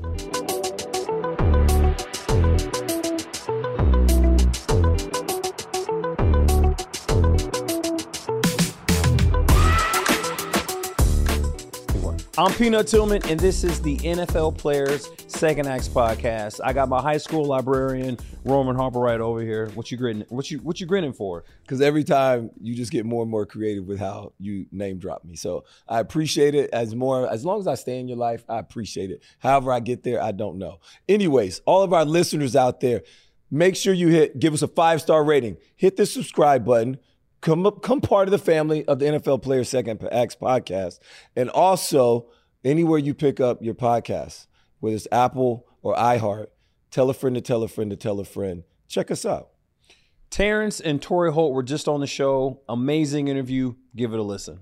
Thank you. I'm Peanut Tillman, and this is the NFL Players Second Acts podcast. I got my high school librarian Roman Harper right over here. What you grinning? What you what you grinning for? Because every time you just get more and more creative with how you name drop me. So I appreciate it as more as long as I stay in your life. I appreciate it. However I get there, I don't know. Anyways, all of our listeners out there, make sure you hit give us a five star rating. Hit the subscribe button come up, come part of the family of the NFL Player Second Acts podcast, and also anywhere you pick up your podcast, whether it's Apple or iHeart. Tell a friend to tell a friend to tell a friend. Check us out. Terrence and Torry Holt were just on the show. Amazing interview. Give it a listen.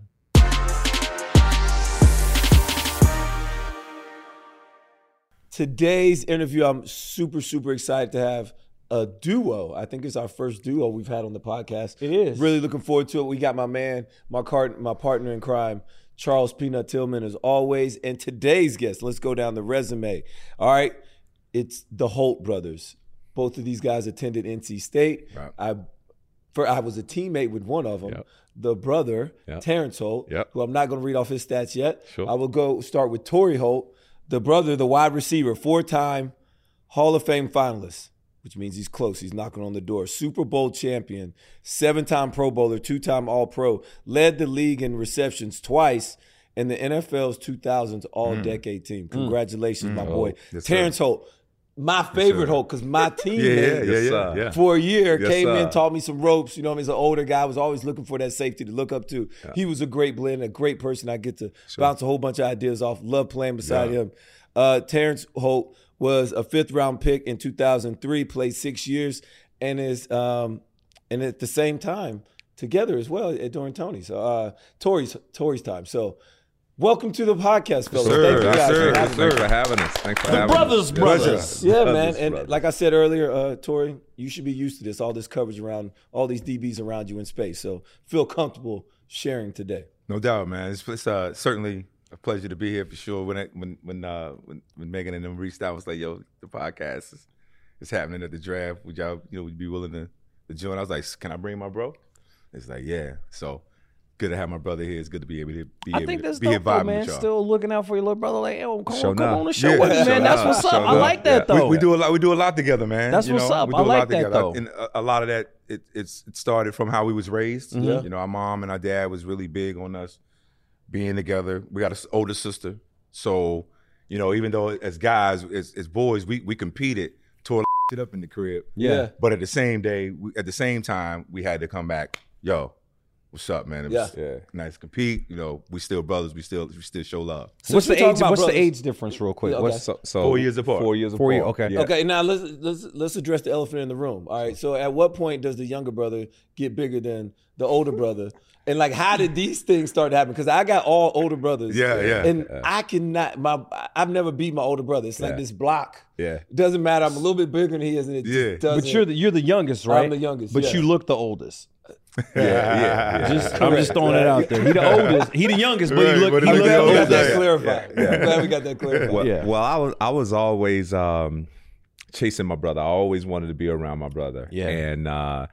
Today's interview, I'm super, super excited to have a duo. I think it's our first duo we've had on the podcast. It is. Really looking forward to it. We got my man, my card, my partner in crime, Charles Peanut Tillman, as always. And today's guest, let's go down the resume. All right. It's the Holt brothers. Both of these guys attended NC State. Right. I for I was a teammate with one of them, Yep. the brother, Yep. Terrence Holt, Yep. who I'm not going to read off his stats yet. Sure. I will go start with Torry Holt, the brother, the wide receiver, four-time Hall of Fame finalist, which means he's close. He's knocking on the door. Super Bowl champion, seven-time Pro Bowler, two-time All-Pro, led the league in receptions twice. And the NFL's 2000s All-Decade team. Congratulations, my boy, Mm. Oh, yes, sir. Terrence Holt. My favorite Holt, because my teammate Yeah, yeah, yeah, Yes, for a year, Yes, came in, taught me some ropes. You know, what I mean, he's an older guy. was always looking for that safety to look up to. He was a great blend, a great person. I get to bounce a whole bunch of ideas off. Love playing beside him. Uh, Terrence Holt was a fifth round pick in 2003, played six years, and is um, and at the same time together as well at during Tony. So uh, Torry's Torry's time. So. Welcome to the podcast, fellas. Sir, Thank you guys sir. for having me. Thanks for having us. Thanks for The having brothers, us. brothers. Yeah, Brothers, man. And brothers. like I said earlier, uh, Tori, you should be used to this, all this coverage around all these DBs around you in space. So feel comfortable sharing today. No doubt, man. It's, it's uh, certainly a pleasure to be here for sure. When it, when when uh, when when Megan and them reached out, I was like, "Yo, the podcast is, is happening at the draft. Would y'all, you know, would you be willing to, to join?" I was like, "Can I bring my bro?" It's like, "Yeah." So good to have my brother here. It's good to be able to be I able think to be dope, though, vibing man. with y'all. Still looking out for your little brother. Like, yo, come on, come on the show Yeah, with me, show man. That's what's up. I like that Yeah. though. We, we do a lot. We do a lot together, man. That's you what's know? up. We I do a like lot that, together. though. And a, a lot of that, it, it's it started from how we was raised. Mhm. You know, our mom and our dad was really big on us being together. We got an older sister, so you know, even though as guys, as, as boys, we we competed, tore it up in the crib. yeah. But at the same day, we, at the same time, we had to come back. Yo, what's up, man? It was Yeah. nice to compete. You know, we still brothers. We still we still show love. What's the age? about What's the age difference, real quick? Yeah, okay. What's So, so Four years apart. Four years apart. Four years, okay. Yeah. Okay, now let's let's let's address the elephant in the room. All right. So at what point does the younger brother get bigger than the older brother? And like how did these things start to happen? Because I got all older brothers. Yeah, yeah. And I cannot my I've never beat my older brother. It's like Yeah. this block. Yeah. It doesn't matter. I'm a little bit bigger than he is, and it Yeah. just doesn't. But you're the you're the youngest, right? I'm the youngest, But yeah. you look the oldest. Yeah, yeah, Just, I'm just throwing it out there. He the oldest. He the youngest, but he look. but He look glad we got that clarified. I'm glad we got that clarified. Well, Yeah. well, I was I was always um, chasing my brother. I always wanted to be around my brother. Yeah. and uh,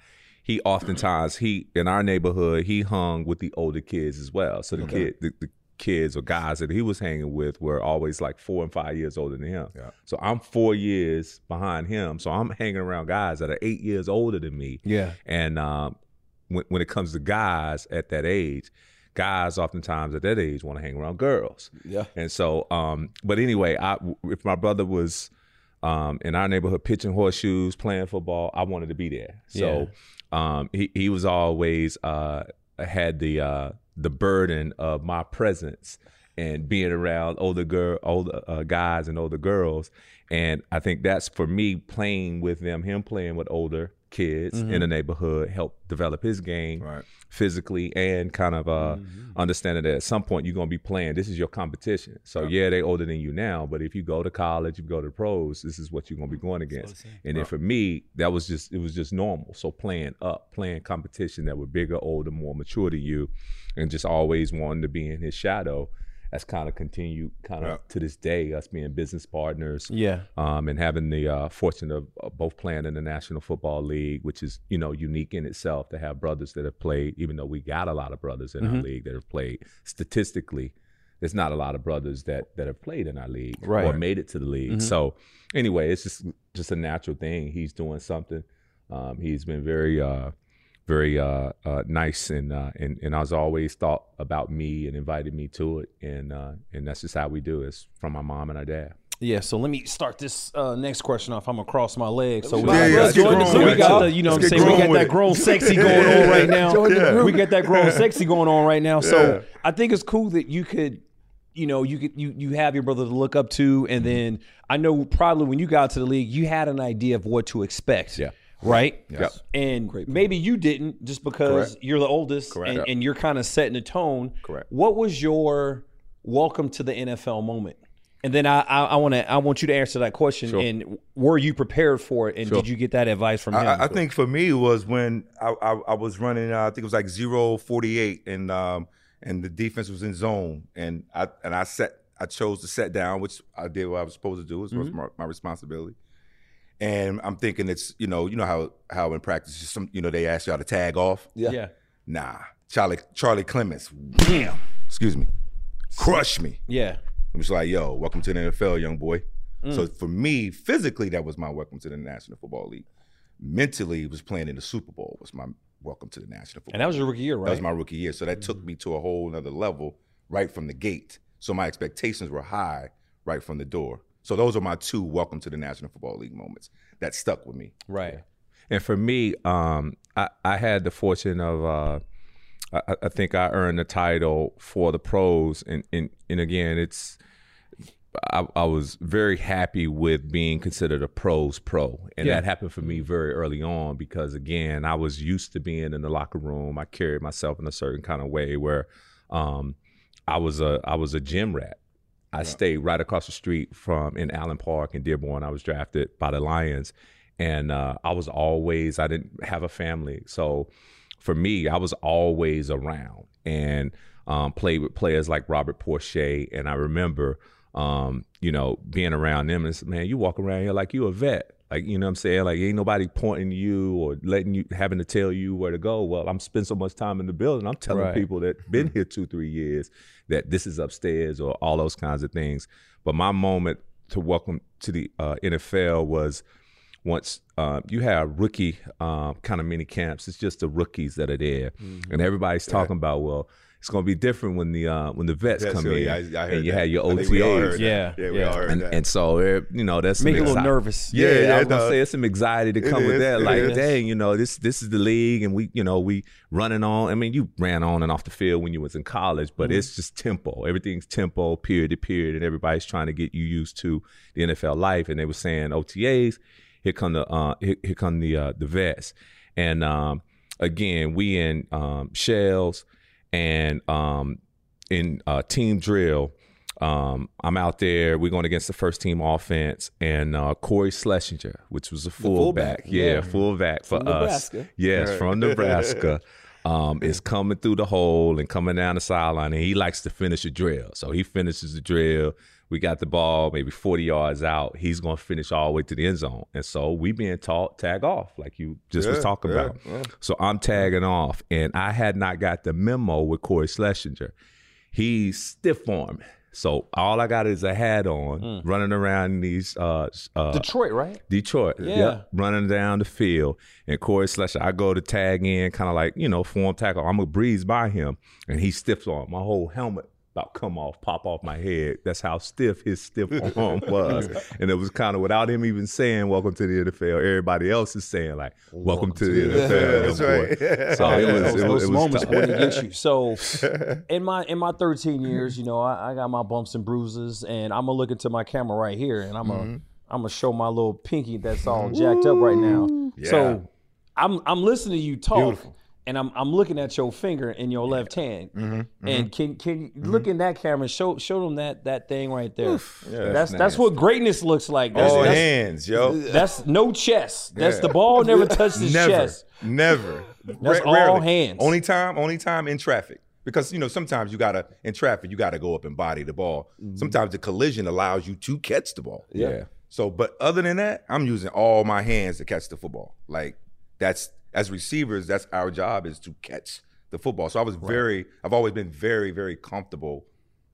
he oftentimes he in our neighborhood he hung with the older kids as well. So the kid the, the kids or guys that he was hanging with were always like four and five years older than him. Yeah. So I'm four years behind him. So I'm hanging around guys that are eight years older than me. Yeah. And um, when, when it comes to guys at that age, guys oftentimes at that age want to hang around girls. Yeah. And so, um, but anyway, I if my brother was um, in our neighborhood pitching horseshoes, playing football, I wanted to be there. So um, he he was always uh, had the uh, the burden of my presence and being around older girl, older uh, guys and older girls, and I think that's for me playing with them, him playing with older kids in the neighborhood help develop his game Right. physically and kind of uh, understanding that at some point you're going to be playing. This is your competition. So yeah, they older than you now, but if you go to college, you go to the pros, this is what you're going to be going against. And then for me, that was just it was just normal. So playing up, playing competition that were bigger, older, more mature than you, and just always wanting to be in his shadow. That's kind of continued kind of Yeah. to this day, us being business partners Yeah. um, and having the uh, fortune of uh, both playing in the National Football League, which is you know unique in itself to have brothers that have played. Even though we got a lot of brothers in our league that have played, statistically, there's not a lot of brothers that that have played in our league Right. or made it to the league. So anyway, it's just just a natural thing. He's doing something. Um, he's been very uh, very uh, uh, nice and, uh, and and I was always thought about me and invited me to it and uh, and that's just how we do it. It's from my mom and our dad. Yeah, so let me start this uh, next question off. I'm gonna cross my legs. So we, Yeah, yeah, so we got it. the, you know, what I'm saying we got that it. grown sexy going on right now. Join the group. We got that grown sexy going on right now. So Yeah. I think it's cool that you could, you know, you could you you have your brother to look up to, and then I know probably when you got to the league, you had an idea of what to expect. Yeah. Right. Yep. And maybe you didn't just because Correct. you're the oldest Correct. and, Yep. and you're kind of setting the tone. Correct. What was your welcome to the NFL moment? And then I I, I want to I want you to answer that question. Sure. And were you prepared for it? And Sure. did you get that advice from him? I- I think for me was when I, I, I was running. Uh, I think it was like zero forty eight, and um, and the defense was in zone, and I and I set. I chose to set down, which I did what I was supposed to do. It was my, my responsibility. And I'm thinking it's you know you know how how in practice some you know they ask y'all to tag off. Yeah. yeah. Nah, Charlie Charlie Clemons, damn, excuse me, crush me. Yeah. I'm just like, yo, welcome to the NFL, young boy. Mm. So for me, physically, that was my welcome to the National Football League. Mentally, it was playing in the Super Bowl was my welcome to the National Football. And that was League. your rookie year, right? That was my rookie year. So that took me to a whole other level right from the gate. So my expectations were high right from the door. So those are my two welcome to the National Football League moments that stuck with me. right. And for me, um, I, I had the fortune of, uh, I, I think I earned the title for the pros, and and, and again, it's. I, I was very happy with being considered a pros pro, and Yeah. that happened for me very early on because again, I was used to being in the locker room. I carried myself in a certain kind of way where um, I was a I was a gym rat. I stayed right across the street from in Allen Park in Dearborn. I was drafted by the Lions, and uh, I was always I didn't have a family, so for me, I was always around and um, played with players like Robert Porcher, and I remember um, you know being around them and man, you walk around here like you a vet. Like you know what I'm saying? Like ain't nobody pointing you or letting you having to tell you where to go. Well, I'm spending so much time in the building. I'm telling Right. people that been here two, three years that this is upstairs or all those kinds of things. But my moment to welcome to the uh, NFL was once uh, you have rookie um, kind of mini camps. It's just the rookies that are there, Mm-hmm. and everybody's talking about well. It's going to be different when the uh, when the vets That's come it. in, Yeah, I- I heard and you that. had your I think we all heard OTAs, that. Yeah, yeah, we yeah. all heard and, that. and so you know that's Make you a little nervous. yeah, Yeah, I yeah, was gonna say it's some anxiety to It come with is, that. Like, is. dang, you know, this this is the league, and we, you know, we running on. I mean, you ran on and off the field when you was in college, but Mm-hmm. it's just tempo. Everything's tempo, period to period, and everybody's trying to get you used to the NFL life. And they were saying OTAs. Here come the uh, here, here come the uh, the vets, and um, again, we in um, shells and um, in uh, team drill. Um, I'm out there. We're going against the first team offense, and uh, Cory Schlesinger, which was a fullback, fullback, yeah, yeah. fullback for From us. Nebraska. Yes, from Nebraska. Um, is coming through the hole and coming down the sideline, and he likes to finish a drill. So he finishes the drill. We got the ball maybe 40 yards out. He's going to finish all the way to the end zone. And so we being taught tag off, like you just was talking yeah, about. yeah. So I'm tagging off, and I had not got the memo with Cory Schlesinger. He's stiff arm. So all I got is a hat on, running around these uh, uh, Detroit, right? Detroit. Yeah. Yep. Running down the field. And Corey Slusher, I go to tag in, kind of like, you know, form tackle. I'm to breeze by him. And he stiff arm. My whole helmet about come off, pop off my head. That's how stiff his stiff arm was. and it was kind of without him even saying, Welcome to the NFL, everybody else is saying, like, Welcome, to the NFL. That's young boy. right. So it was, those, it was, those it was moments tough. when it gets you. So in my in my 13 years, you know, I, I got my bumps and bruises, and I'm gonna look into my camera right here, and I'm gonna Mm-hmm. I'm gonna show my little pinky that's all jacked up right now. So I'm I'm listening to you talk. Beautiful. And I'm, I'm looking at your finger in your left hand, mm-hmm, mm-hmm, and can can you mm-hmm. look in that camera and show show them that that thing right there. Yeah, that's that's what greatness looks like. That's, All that's, hands, yo. that's no chest. That's Yeah. the ball never touched his never, chest. Never. That's Ra- all rarely. hands. Only time, only time in traffic. Because you know, sometimes you gotta in traffic, you gotta go up and body the ball. Mm-hmm. Sometimes the collision allows you to catch the ball. Yeah. So, but other than that, I'm using all my hands to catch the football. Like that's as receivers, that's our job is to catch the football. So I was very, I've always been very, very comfortable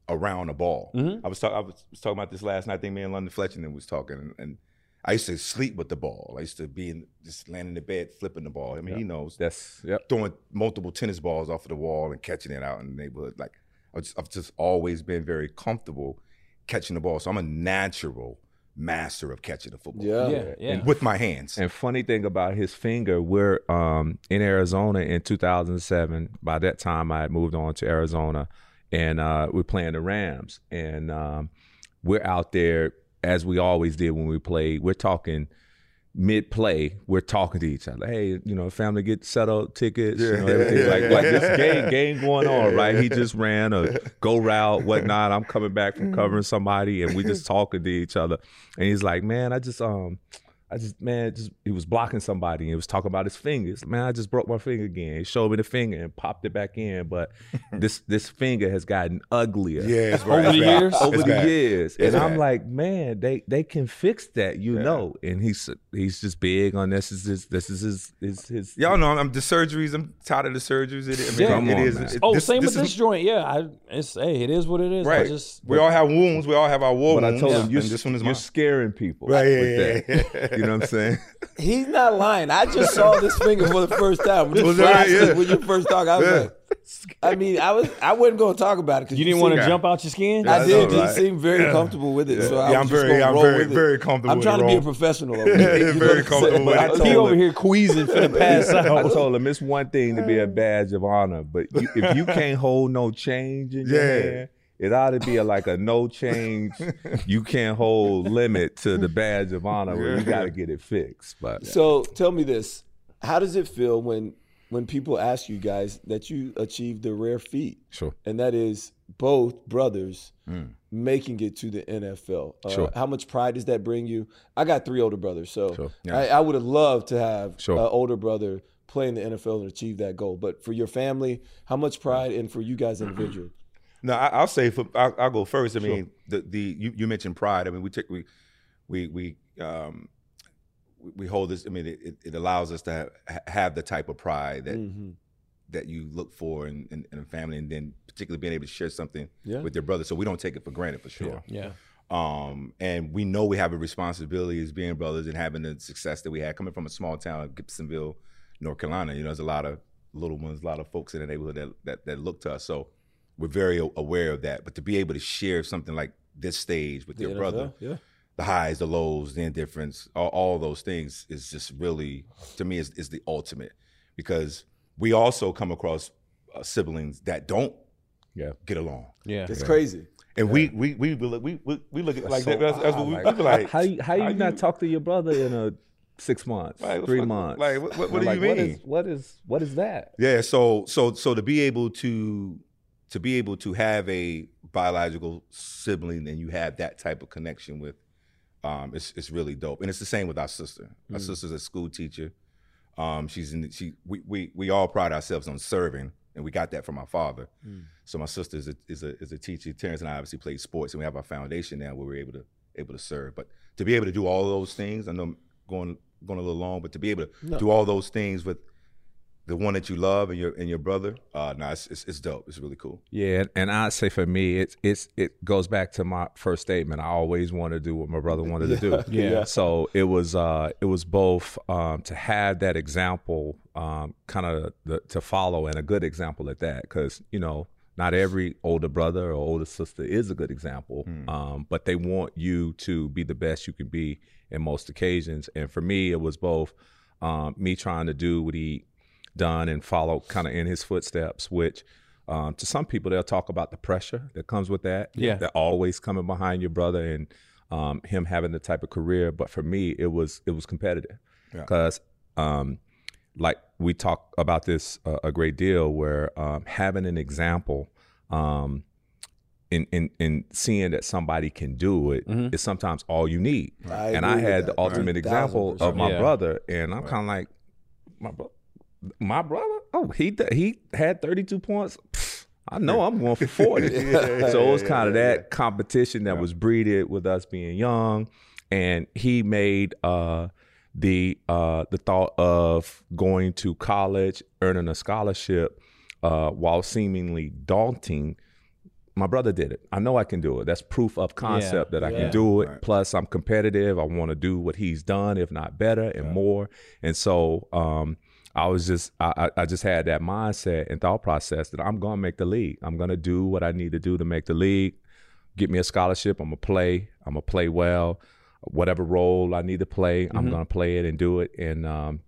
around the ball. Mm-hmm. I was talking, I was, talking about this last night. I think me and London Fletcher was talking, and, and I used to sleep with the ball. I used to be in, just laying in the bed flipping the ball. I mean, he knows That's, yep. throwing multiple tennis balls off of the wall and catching it out in the neighborhood. Like I've just, I've just always been very comfortable catching the ball. So I'm a natural master of catching the football. Yeah. Yeah, yeah. And with my hands. And funny thing about his finger, we're um, in Arizona in 2007. By that time, I had moved on to Arizona, and uh, we're playing the Rams. And um, we're out there as we always did when we played. We're talking mid play. We're talking to each other. Hey, you know, family get settled tickets. You know, everything like like this game game going on, right? He just ran a go route, whatnot. I'm coming back from covering somebody, and we just talking to each other. And he's like, man, I just um. I just man, just he was blocking somebody and he was talking about his fingers. Man, I just broke my finger again. He showed me the finger and popped it back in, but this this finger has gotten uglier Yeah, it's Over right. the bad. years? over It's the bad. years. It's and I'm like, man, they they can fix that, you know. And he's he's just big on this. Is his this is his his, his Y'all know I'm the surgeries. I'm tired of the surgeries. It, I mean, Yeah. Come it on, is. it- Oh, this- same this with this joint. Yeah, I, it's hey, it is what it is. I Right. just we all have wounds. We all have our war But I wounds. told him you're, this one is you're mine. scaring people. Right, yeah, yeah, yeah. You know what I'm saying? He's not lying. I just saw this finger for the first time. When you, Was that right? Yeah. when you first talked, I was Yeah. like, I mean, I was I wasn't going to talk about it because you didn't want to guy. jump out your skin. I I did. know, You right? seemed very comfortable with it, so I yeah I'm very- I'm very- very comfortable I'm trying it, to be a professional. Over here. Yeah, You know very I'm comfortable with it. told he him- over here queasing for the pass I told him it's one thing to be a badge of honor, but you, if you can't hold no change in your Yeah. hand, it ought to be a, like a no change. You can't hold limit to the badge of honor. Where you got to get it fixed. But So tell me this: How does it feel when when people ask you guys that you achieved the rare feat, sure, and that is both brothers making it to the NFL? Uh, Sure. How much pride does that bring you? I got three older brothers, so Sure. I, I would have loved to have Sure. an older brother play in the NFL and achieve that goal. But for your family, how much pride, and for you guys individually? No, I, I'll say for I'll, I'll go first. I mean, the the you, you mentioned pride. I mean, we take we we we um we, hold this. I mean, it, it- allows us to have, have the type of pride that Mm-hmm. that you look for in, in, in a family, and then particularly being able to share something Yeah. with your brother. So we don't take it for granted for sure. Yeah. Um, and we know we have a responsibility as being brothers and having the success that we had coming from a small town, of Gibsonville, North Carolina. You know, there's a lot of little ones, a lot of folks in the neighborhood that that, that look to us. So we're very aware of that. But to be able to share something like this stage with your The brother, yeah. the highs, the lows, the indifference, all, all those things is just really, to me, is, is the ultimate. Because we also come across uh, siblings that don't Yeah. get along. Yeah. It's crazy. And we, we we we we we we look at it like so that. That's, that's what we, odd. we be like. how you, how you not talk to your brother in a six months, Like, three fuck, months? like, what- what- what I'm do you like, mean? What is, what is what is that? Yeah, so so so to be able to to be able to have a biological sibling and you have that type of connection with, um, it's it's really dope. And it's the same with our sister. Our sister's a school teacher. Um, she's in the, she we, we we all pride ourselves on serving, and we got that from our father. So my sister is a, is a is a teacher. Terrence and I obviously played sports, and we have our foundation now where we're able to able to serve. But to be able to do all of those things, I know I'm going going a little long, but to be able to do all those things with the one that you love and your and your brother, uh, no, it's, it's it's dope. It's really cool. Yeah, and I'd say for me, it's it's it goes back to my first statement. I always wanted to do what my brother wanted to do. Yeah. So it was uh it was both um to have that example um kind of to follow and a good example at that because you know not every older brother or older sister is a good example, um, but they want you to be the best you can be in most occasions. And for me, it was both um, me trying to do what he done and follow kind of in his footsteps, which um, to some people they'll talk about the pressure that comes with that. Yeah. They're always coming behind your brother and um, him having the type of career. But for me, it was it was competitive because um, like we talk about this uh, a great deal where um, having an example um, in, in in seeing that somebody can do it is sometimes all you need. I and I had the that. ultimate Thousand example of my Yeah. brother, and I'm kind of like my brother. My brother, oh, he he had 32 points. Pfft, I know I'm going for 40. so it was kind of that competition that was breeded with us being young, and he made uh, the uh, the thought of going to college, earning a scholarship, uh, while seemingly daunting. My brother did it. I know I can do it. That's proof of concept that I Yeah. can do it. Plus, I'm competitive. I want to do what he's done, if not better and more. And so, um, I was just, I, I just had that mindset and thought process that I'm gonna make the league. I'm gonna do what I need to do to make the league. Get me a scholarship. I'm gonna play. I'm gonna play well. Whatever role I need to play, I'm gonna play it and do it. And um,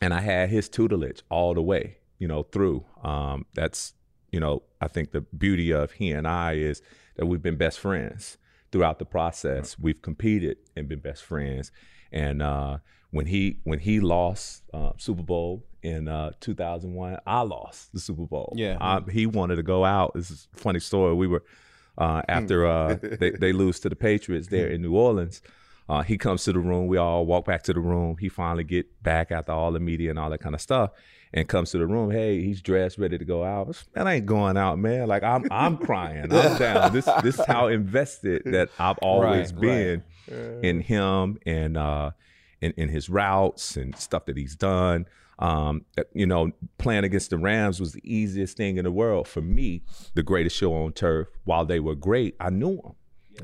and I had his tutelage all the way, you know, through. Um, that's, you know, I think the beauty of he and I is that we've been best friends throughout the process. We've competed and been best friends. And uh, when he when he lost uh, Super Bowl in uh, 2001, I lost the Super Bowl. Yeah. I, he wanted to go out. This is a funny story. We were uh, after uh, they, they lose to the Patriots there in New Orleans. Uh, he comes to the room. We all walk back to the room. He finally get back after all the media and all that kind of stuff, and comes to the room. Hey, he's dressed, ready to go out. Man, I ain't going out, man. Like I'm, I'm crying. I'm down. This, this is how invested that I've always Right, been in him and uh, in, in his routes and stuff that he's done. Um, you know, playing against the Rams was the easiest thing in the world for me. The greatest show on turf. While they were great, I knew them.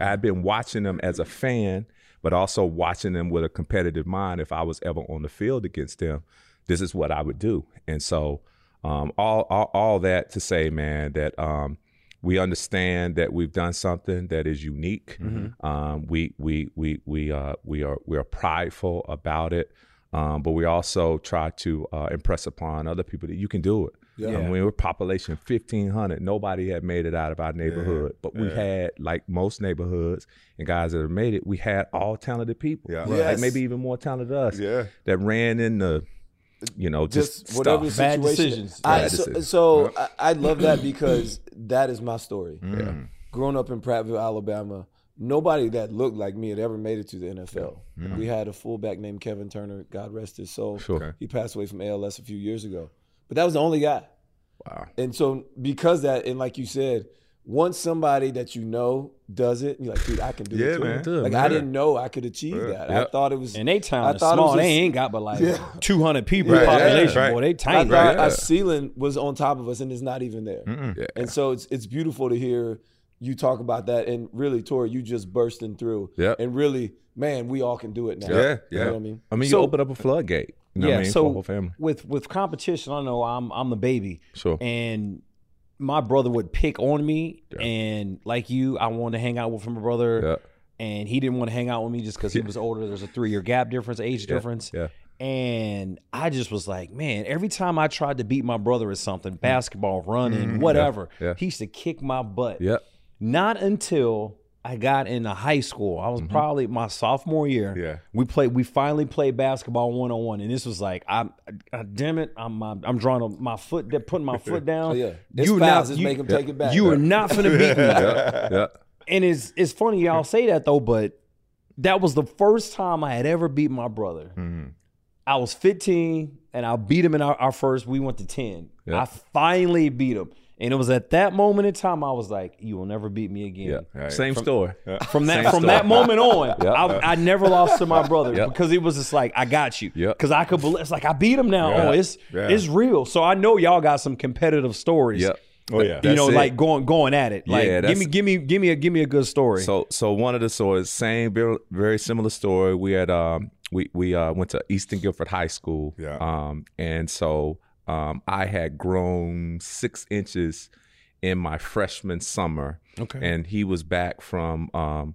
I had been watching them as a fan, but also watching them with a competitive mind. If I was ever on the field against them, this is what I would do. And so, um, all, all all that to say, man, that um, we understand that we've done something that is unique. Um, we we we we uh, we are we are prideful about it, um, but we also try to uh, impress upon other people that you can do it. Yeah. And we were population fifteen hundred. Nobody had made it out of our neighborhood, yeah. but we had like most neighborhoods and guys that have made it. We had all talented people, Yeah. like maybe even more talented than us. Yeah. that ran in the, you know, just, just whatever stuff. Bad decisions. I, Bad so decisions. so I, I love that because that is my story. Mm. Growing up in Prattville, Alabama, nobody that looked like me had ever made it to the NFL. We had a fullback named Kevin Turner, God rest his soul. Sure. He passed away from ALS a few years ago, but that was the only guy. Wow. And so because that, and like you said, once somebody that you know does it, you're like, dude, I can do Yeah, it too. man. Good, like man. I didn't know I could achieve that. I thought it was And they town I is thought it small. was They ain't got but like Yeah. 200 people Right, population. yeah, right. Boy, they tiny. I tiny. thought Yeah. our ceiling was on top of us, and it's not even there. Yeah. And so it's it's beautiful to hear you talk about that. And really, Torry, you just bursting through. Yeah. And really, man, we all can do it now. Yeah, You yeah. know what I mean? I mean, So- you open up a floodgate. You know yeah, what I mean? so for the whole family. with with competition, I know I'm I'm the baby, Sure. and my brother would pick on me, and like you, I wanted to hang out with my brother, Yeah. and he didn't want to hang out with me just because he was older. There's a three year gap difference, age difference, Yeah. and I just was like, man, every time I tried to beat my brother at something, basketball, running, whatever, Mm. yeah. he used to kick my butt. Yep. Not until I got into high school. I was mm-hmm. probably my sophomore year. Yeah. We played. We finally played basketball one on one, and this was like, I'm, I, damn it, I'm, I'm, I'm drawing a, my foot, putting my foot down. Oh, yeah. It's you are fouls. not, Just you, make 'em take it back. You are not gonna beat me. Yeah. yeah. And it's it's funny y'all say that though, but that was the first time I had ever beat my brother. Mm-hmm. I was 15 and I beat him in our, our first. We went to 10. Yeah. I finally beat him. And it was at that moment in time I was like, "You will never beat me again." Yeah. Right. Same story. From that Same from story. that moment on, Yep. I, I never lost to my brother Yep. because it was just like I got you. Yep. Because I could believe it's like I beat him now. Yeah. Oh, it's Yeah. it's real. So I know y'all got some competitive stories. Yep. Oh yeah. You That's know, it. like going going at it. Like Yeah, give me give me give me a give me a good story. So so one of the stories, same very, very similar story. We had um we we uh went to Eastern Guilford High School. Yeah. Um and so um I had grown six inches in my freshman summer. Okay. And he was back from um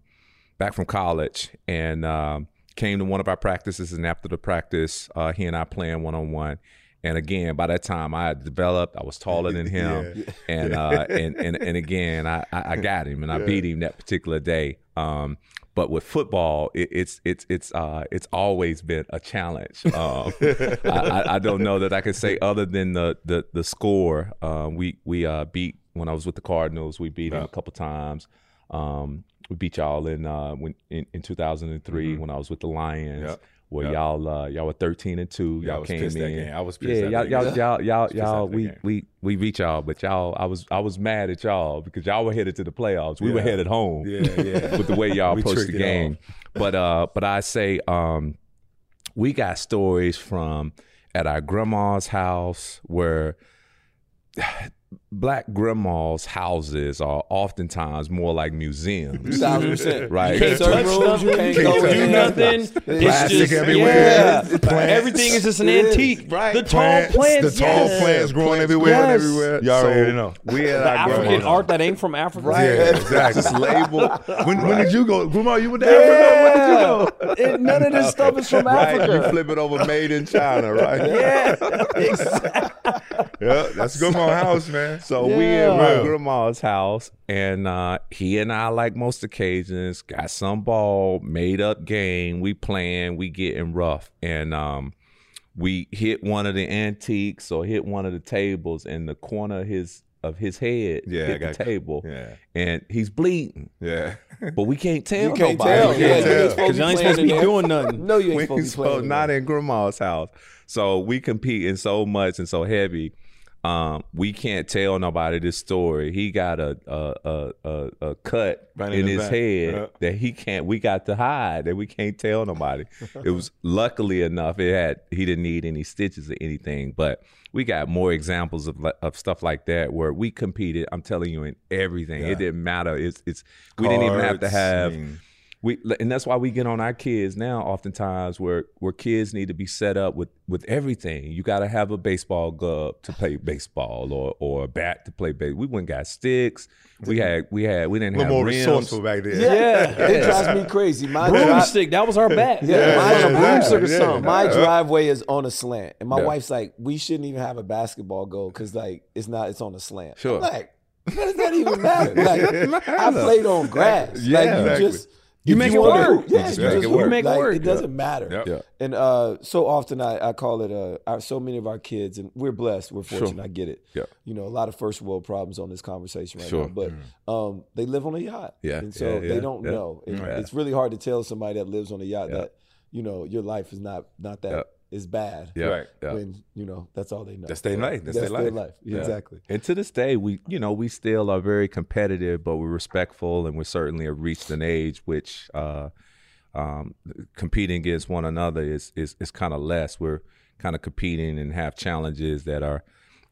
back from college and um came to one of our practices and after the practice, uh he and I playing one on one. And again, by that time I had developed, I was taller than him. And uh and, and and again I, I got him and I beat him that particular day. Um but with football, it, it's it's it's uh it's always been a challenge. Um, I, I, don't know that I can say other than the the the score. Um, we we uh beat when I was with the Cardinals. We beat them a couple times. Um, we beat y'all in uh when in, in 2003 when I was with the Lions. Yep. Where Yep. y'all uh, y'all were 13 and two. Yeah, Y'all was came in. I was pissed Yeah, y'all y'all y'all y'all, y'all we we we beat y'all, but y'all I was I was mad at y'all because y'all were headed to the playoffs. We were headed home Yeah, yeah. with the way y'all approached the game. But uh, but I say um, we got stories from at our grandma's house where black grandma's houses are oftentimes more like museums. Thousand percent. Right. You can't touch touch rooms, you can't nothing, go do nothing. It's It's Plastic just everywhere. Yeah. Everything is just an It is. antique. Right. The tall plants. The tall yes. plants growing everywhere. Yes. everywhere. Y'all already know. We had The our African grandma's art that ain't from Africa. Right. Yeah, exactly. just labeled. When, when did you go? Grandma, you went to Africa? When did you go? Yeah. It- none of this stuff is from Right, you Africa. flip it over, made in China, right? Yeah, exactly. Yeah, that's grandma's house, man. So we at my grandma's house, and uh, he and I, like most occasions, got some ball, made up game. We playing, we getting rough, and um, we hit one of the antiques or hit one of the tables, and the corner of his of his head Yeah, hit got the table, Yeah, and he's bleeding, yeah. but we can't tell You can't nobody. tell. You Yeah, can't you tell. Because to y'all ain't supposed to be doing nothing. No, you ain't supposed to be supposed playing. not in in grandma's house. So we competing so much and so heavy. Um, we can't tell nobody this story. He got a a a, a, a cut Right in in his back. head Yeah. that he can't. We got to hide that we can't tell nobody. it was luckily enough. It had he didn't need any stitches or anything, but. We got more examples of of stuff like that where we competed. I'm telling you, in everything. Yeah. It didn't matter. It's it's we didn't even have to have I mean, we and that's why we get on our kids now oftentimes where where kids need to be set up with with everything you got to have a baseball glove to play baseball or or a bat to play baseball we went got sticks we had we had we didn't a little have more rims resourceful back then. Yeah. It drives me crazy. My Broomstick. That was our bat. Yeah, my, Like a yeah, broomstick or something. my Yeah. driveway is on a slant, and my Yeah. wife's like, "We shouldn't even have a basketball goal because like it's not. It's on a slant." Sure. I'm like, what does that even matter? Like, I played on grass. Yeah, like you exactly. just. You if make it work. hoop, Yeah, You just make it work. Make it Like, work. It doesn't matter. Yep. Yeah. And uh, so often I, I call it uh, our, so many of our kids, and we're blessed, we're Sure. fortunate. I get it. Yeah. You know, a lot of first world problems on this conversation right Sure. now, but um, they live on a yacht. Yeah, and so yeah, they don't yeah. know. And Yeah. It's really hard to tell somebody that lives on a yacht Yeah. that you know your life is not not that is bad. yeah, Right. yeah. When you know that's all they know. That's their life. That's their life. Yeah, Exactly. And to this day, we you know we still are very competitive, but we're respectful, and we certainly have reached an age which uh, um, competing against one another is is, is kind of less. We're kind of competing and have challenges that are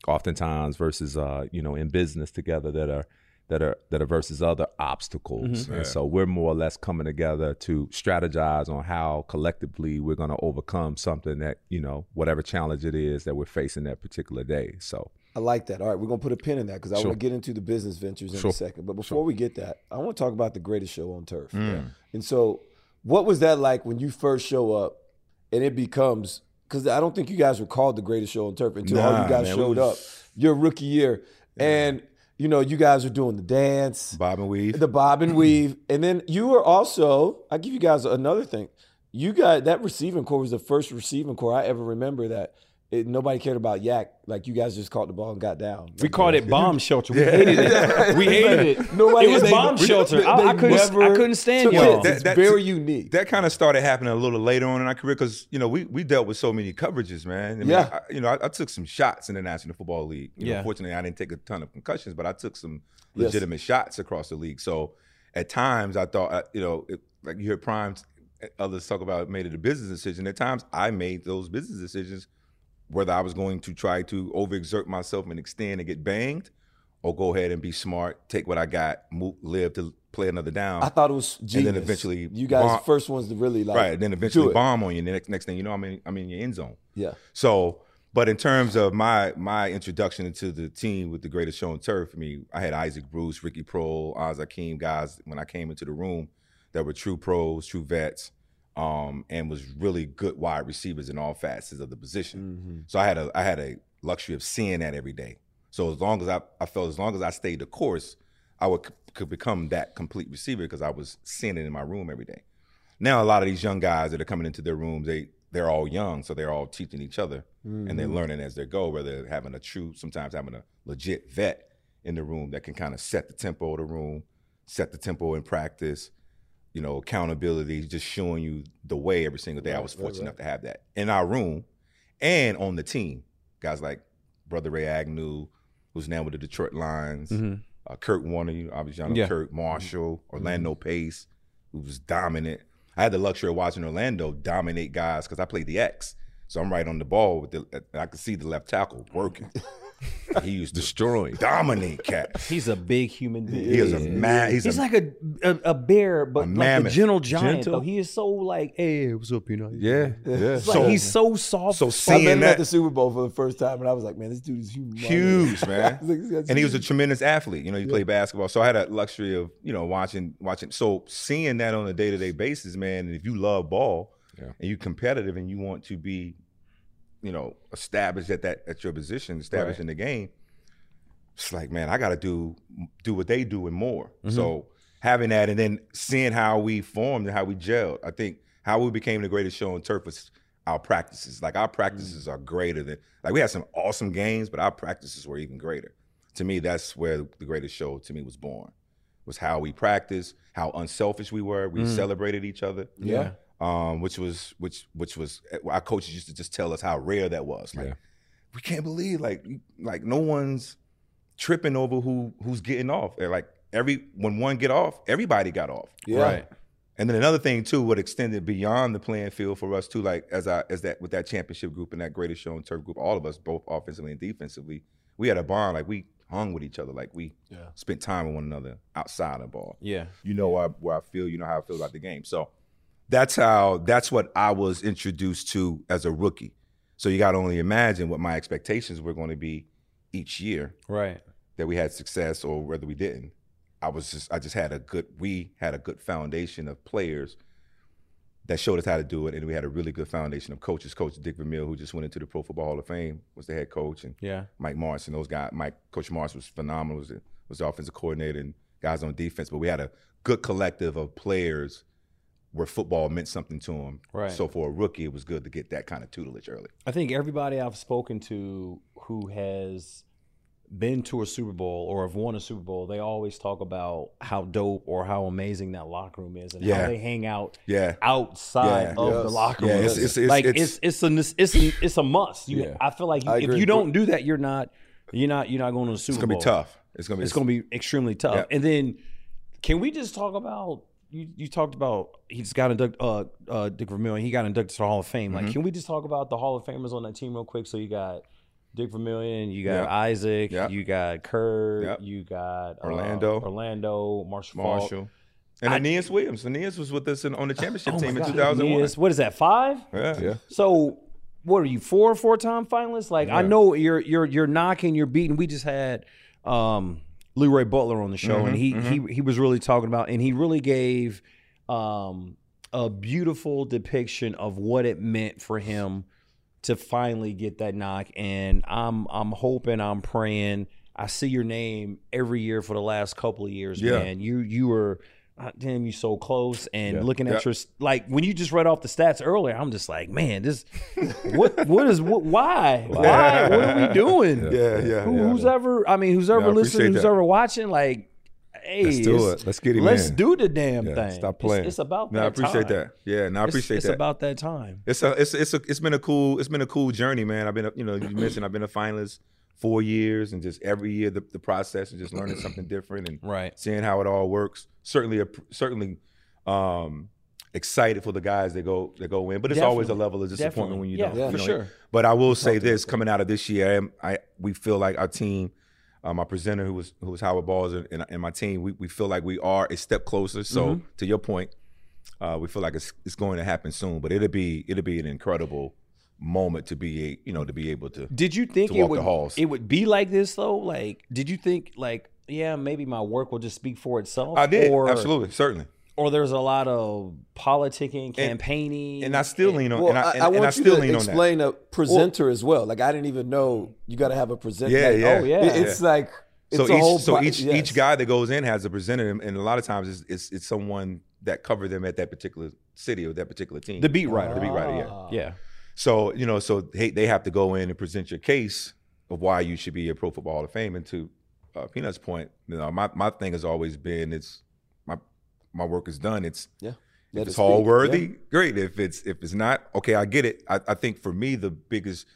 oftentimes versus uh, you know in business together that are that are that are versus other obstacles. And so we're more or less coming together to strategize on how collectively we're going to overcome something that you know whatever challenge it is that we're facing that particular day. So. I like that. All right, we're gonna put a pin in that because I Sure. want to get into the business ventures in Sure. a second. But before we get that, I want to talk about the greatest show on turf. Mm. And so, what was that like when you first show up, and it becomes because I don't think you guys were called the greatest show on turf until all Nah, you guys man, showed was- up your rookie year, and you know you guys are doing the dance, Bob and weave. the bob and weave, and then you were also. I give you guys another thing. You got that receiving core was the first receiving core I ever remember that it, nobody cared about YAC. Like you guys just caught the ball and got down. We called it bomb shelter. We hated it. We hated it. Nobody it was they- bomb they- shelter. they I, I couldn't. never I couldn't stand y'all. it. That- It's that- very unique. That kind of started happening a little later on in our career because you know we we dealt with so many coverages, man. I mean, Yeah. I, you know I, I took some shots in the National Football League. You know, Yeah. fortunately, I didn't take a ton of concussions, but I took some Yes. legitimate shots across the league. So at times I thought, uh, you know, it, like you heard Primes, others talk about made it a business decision. At times I made those business decisions, whether I was going to try to overexert myself and extend and get banged, or go ahead and be smart, take what I got, move, live to play another down. I thought it was genius. And then eventually you guys bomb- first ones to really like right. And Then eventually bomb on you. And the next next thing you know, I'm in I'm in your end zone. Yeah. So, but in terms of my my introduction into the team with the greatest show on turf, I mean, I had Isaac Bruce, Ricky Proehl, Az Hakim guys when I came into the room that were true pros, true vets, um, and was really good wide receivers in all facets of the position. Mm-hmm. So I had a I had a luxury of seeing that every day. So as long as I I felt as long as I stayed the course, I would could become that complete receiver because I was seeing it in my room every day. Now a lot of these young guys that are coming into their rooms, they they're all young, so they're all teaching each other and they're learning as they go. Whether having a true, sometimes having a legit vet in the room that can kind of set the tempo of the room, set the tempo in practice. You know, accountability, just showing you the way every single day. I was fortunate enough to have that in our room and on the team. Guys like Brother Ray Agnew, who's now with the Detroit Lions, mm-hmm. uh, Kurt Warner, you obviously y'all know Yeah. Kurt mm-hmm. Marshall, mm-hmm. Orlando Pace, who was dominant. I had the luxury of watching Orlando dominate guys because I played the X, so I'm right on the ball with the. I could see the left tackle working. he used to Destroying. dominate cats. He's a big human being. He is a man. He's, He's a, like a, a a bear, but like a gentle giant. Gentle. Though he is so like, hey, what's up, you know? Yeah, yeah. It's like So- he's so soft. so I met seeing him at that the Super Bowl for the first time, and I was like, man, this dude is huge. huge, man. Like, this guy's and he was a tremendous athlete. You know, he played basketball, so I had a luxury of you know watching watching. So seeing that on a day to day basis, man. And if you love ball Yeah. and you competitive and you want to be, you know, established at that at your position, established Right. in the game, it's like man, I got to do do what they do and more. Mm-hmm. So having that, and then seeing how we formed and how we gelled, I think how we became the greatest show on turf was our practices. Like our practices Mm. are greater than like we had some awesome games, but our practices were even greater. To me, that's where the greatest show to me was born. Was how we practiced, how unselfish we were. Mm. We celebrated each other. Yeah. Um, which was which which was our coaches used to just tell us how rare that was. Like Yeah. we can't believe like like no one's tripping over who who's getting off. They're like every when one get off, everybody got off. Yeah. Right. And then another thing too, what extended beyond the playing field for us too, like as I as that with that championship group and that greatest show and turf group, all of us, both offensively and defensively, we had a bond. Like we hung with each other. Like we Yeah. spent time with one another outside of ball. Yeah. You know where I, where I feel. You know how I feel about the game. So that's how that's what I was introduced to as a rookie. So you got to only imagine what my expectations were going to be each year Right. that we had success or whether we didn't. I was just I just had a good we had a good foundation of players that showed us how to do it, and we had a really good foundation of coaches. Coach Dick Vermeil, who just went into the Pro Football Hall of Fame, was the head coach, and Yeah. Mike Martz and those guys. Mike Coach Martz was phenomenal. Was the, was the offensive coordinator and guys on defense. But we had a good collective of players where football meant something to him. Right. So for a rookie, it was good to get that kind of tutelage early. I think everybody I've spoken to who has been to a Super Bowl or have won a Super Bowl, they always talk about how dope or how amazing that locker room is and Yeah. how they hang out Yeah. outside Yeah. of Yes. the locker Yeah, room. it's- it's- it's- like it's- it's it's a it's a, it's a must. You, Yeah. I feel like you, I if you don't do that, you're not you're not you're not going to the Super Bowl. It's gonna Bowl. be tough. It's gonna be It's going to be extremely tough. Yeah. And then, can we just talk about you? You talked about he just got inducted. Uh, uh, Dick Vermeil. He got inducted to the Hall of Fame. Mm-hmm. Like, can we just talk about the Hall of Famers on that team real quick? So you got Dick Vermeil, you got Yeah. Isaac, Yeah. you got Kurt, Yeah. you got uh, Orlando. Orlando, Marshall, Faulk. Marshall. And Aeneas Williams. Aeneas was with us in, on the championship Oh my team in God. 2001. Yes. What is that? Five? Yeah. Yeah. So what are you four four time finalists? Like I know you're you're you're knocking, you're beating. We just had um LeRoy Butler on the show and he he he was really talking about and he really gave um a beautiful depiction of what it meant for him to finally get that knock and I'm I'm hoping I'm praying I see your name every year for the last couple of years Yeah. man you you were damn, you so close. And Yeah. looking at Yeah. your like when you just read off the stats earlier, I'm just like, man, this what what is what why why what are we doing? Yeah, yeah, Who. Who's ever? I mean, who's ever appreciate listening? Who's that. ever watching? Like, hey, Let's do it. Let's get him Let's in. do the damn thing. stop playing. It's, about No. I appreciate time. that. Yeah, no, I It's- appreciate it's, that. It's about that time. It's a, it's it's a, it's been a cool it's been a cool journey, man. I've been a, you know you mentioned I've been a finalist four years, and just every year the, the process and just learning something different and Right. seeing how it all works. Certainly, a, certainly um, excited for the guys that go that go in, but it's always a level of disappointment Definitely. when you Yeah, don't. yeah, for know, sure. But I will say this: coming out of this year, I, am, I we feel like our team. Uh, my presenter, who was who was Howard Balzer, and, and, and my team, we, we feel like we are a step closer. So, Mm-hmm. to your point, uh, we feel like it's it's going to happen soon. But it'll be it'll be an incredible moment to be a, you know to be able to. Did you think it would the halls. it would be like this though? Like, did you think like, yeah, maybe my work will just speak for itself? I did or, absolutely certainly, Or there's a lot of politicking, campaigning, and I still lean on Well, and I, I, and, I and want I you still to lean on that. explain a presenter as well. Like I didn't even know you got to have a presenter. Yeah, Like, yeah. Oh, yeah. it- it's like it's so a each whole so pro- each yes. each guy that goes in has a presenter, and and a lot of times it's, it's it's someone that covered them at that particular city or that particular team. the beat writer. the beat writer, yeah. Ah. Yeah. So you know, so they they have to go in and present your case of why you should be a Pro Football Hall of Fame. And to uh, Peanut's point, you know, my my thing has always been it's my my work is done. It's Yeah. if it's it all worthy, Yeah. great. If it's if it's not, okay, I get it. I, I think for me the biggest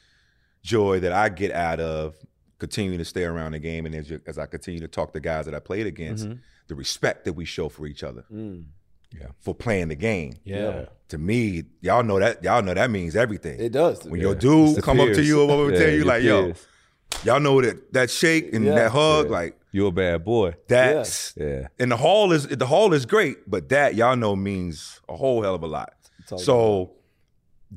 joy that I get out of continuing to stay around the game and as, you- as I continue to talk to guys that I played against, Mm-hmm. the respect that we show for each other Mm. For playing the game. Yeah. To me, y'all know that y'all know that means everything. It does. when Yeah. your dude It's the come up to you or what we Yeah, tell you your like, yo, y'all know that that shake and Yeah. that hug, Yeah. like You a bad boy. that's Yeah. and the hall is the hall is great, but that y'all know means a whole hell of a lot. all you So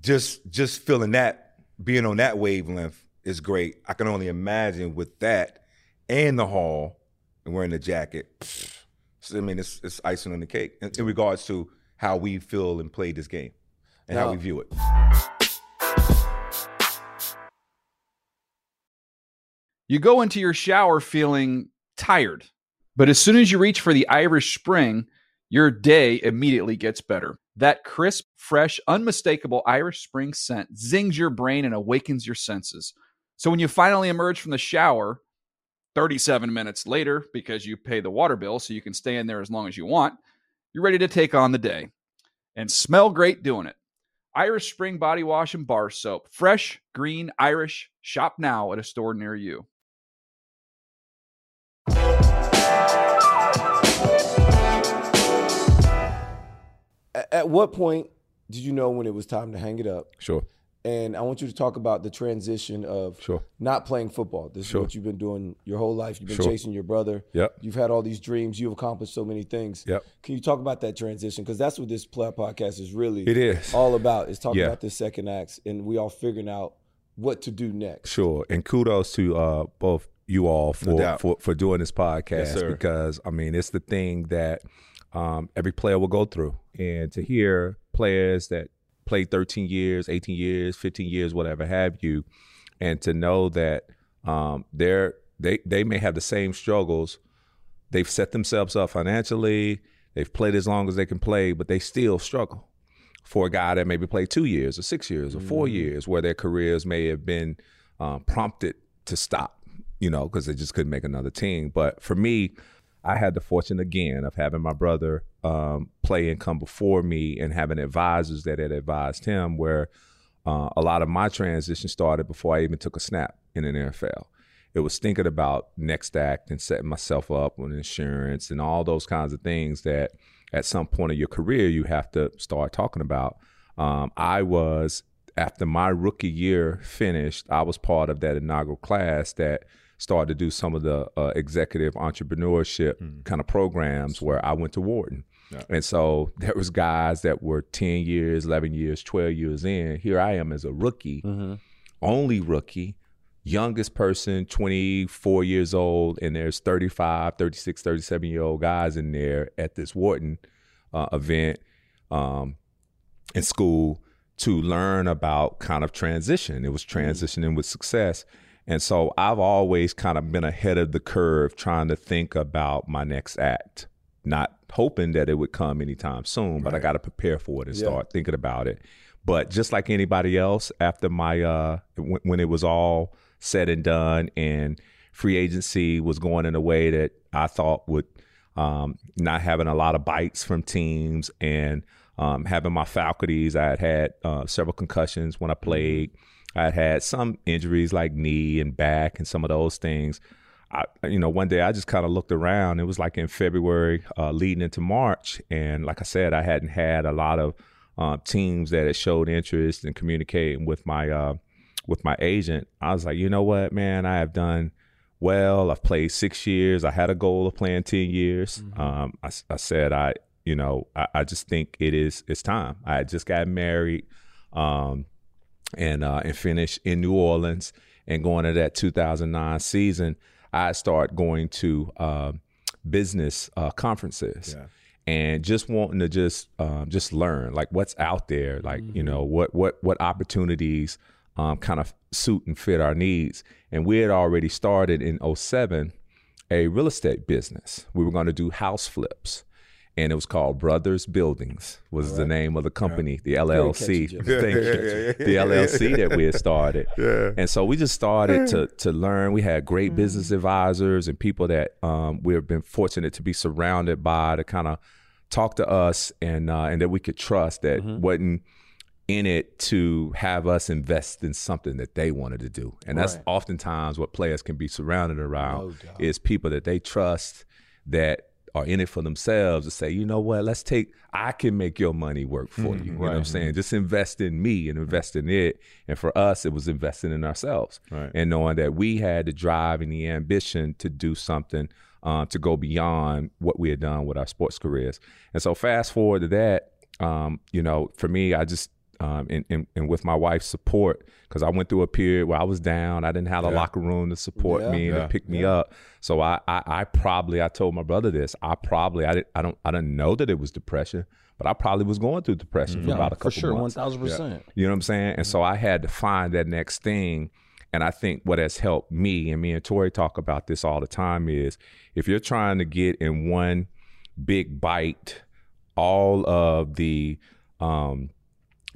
just just feeling that, being on that wavelength is great. I can only imagine with that and the hall and wearing the jacket. pfft, so, I mean, it's it's icing on the cake in, in regards to how we feel and play this game and how we view it. You go into your shower feeling tired, but as soon as you reach for the Irish Spring, your day immediately gets better. That crisp, fresh, unmistakable Irish Spring scent zings your brain and awakens your senses. So when you finally emerge from the shower, 37 minutes later, because you pay the water bill so you can stay in there as long as you want, you're ready to take on the day and smell great doing it. Irish Spring Body Wash and Bar Soap. Fresh, green, Irish. Shop now at a store near you. At what point did you know when it was time to hang it up? Sure. And I want you to talk about the transition of Sure. not playing football. This Sure. is what you've been doing your whole life. You've been Sure. chasing your brother. Yep. You've had all these dreams. You've accomplished so many things. Yep. Can you talk about that transition? Because that's what this player podcast is really It is. all about. Is talking Yeah. about the second acts and we all figuring out what to do next. Sure. And kudos to uh, both you all for, doubt. for for doing this podcast sir. because I mean it's the thing that um, every player will go through, and to hear players that played 13 years, 18 years, 15 years, whatever have you, and to know that um, they're they they may have the same struggles. They've set themselves up financially. They've played as long as they can play, but they still struggle. For a guy that maybe played two years or six years or 4 years, where their careers may have been um, prompted to stop, you know, because they just couldn't make another team. But for me, I had the fortune again of having my brother um, play and come before me and having advisors that had advised him where uh, a lot of my transition started before I even took a snap in an NFL. It was thinking about next act and setting myself up on insurance and all those kinds of things that at some point of your career you have to start talking about. Um, I was after my rookie year finished, I was part of that inaugural class that started to do some of the uh, executive entrepreneurship kind of programs where I went to Wharton. And so there was guys that were 10 years, 11 years, 12 years in. Here I am as a rookie, only rookie, youngest person, 24 years old, and there's 35, 36, 37 year old guys in there at this Wharton uh, event um, in school to learn about kind of transition. It was transitioning with success. And so I've always kind of been ahead of the curve trying to think about my next act. Not hoping that it would come anytime soon, but I got to prepare for it and Yeah. start thinking about it. But just like anybody else, after my uh, when, when it was all said and done, and free agency was going in a way that I thought would um, not having a lot of bites from teams and um, having my faculties. I had had uh, several concussions when I played. I had had some injuries like knee and back and some of those things. I, you know, one day I just kind of looked around. It was like in February, uh, leading into March, and like I said, I hadn't had a lot of uh, teams that had showed interest in communicating with my uh, with my agent. I was like, you know what, man, I have done well. I've played six years. I had a goal of playing ten years. Um, I, I said, I, you know, I, I just think it is. It's time. I just got married. Um, and uh, and finish in New Orleans and going to that 2009 season, I start going to um business uh, conferences and just wanting to just um, just learn like what's out there, like you know what what what opportunities um, kind of suit and fit our needs. And we had already started in 07 a real estate business. We were going to do house flips. And it was called Brothers Buildings was the name of the company, the LLC. Thank you. The LLC that we had started. And so we just started to to learn. We had great business advisors and people that um, we have been fortunate to be surrounded by to kind of talk to us and uh, and that we could trust that wasn't in it to have us invest in something that they wanted to do. And that's oftentimes what players can be surrounded around is people that they trust that are in it for themselves to say, you know what, let's take I can make your money work for you. You know what I'm saying? Just invest in me and invest in it. And for us, it was investing in ourselves. Right. And knowing that we had the drive and the ambition to do something um, to go beyond what we had done with our sports careers. And so fast forward to that, um, you know, for me, I just um, and, and, and with my wife's support, because I went through a period where I was down. I didn't have a locker room to support Yeah. me and Yeah. pick me up. So I, I, I probably, I told my brother this. I probably, I, didn't, I don't, I didn't know that it was depression, but I probably was going through depression for about a couple for sure, months. thousand percent. You know what I'm saying? And so I had to find that next thing. And I think what has helped me, and me and Torry talk about this all the time, is if you're trying to get in one big bite all of the um,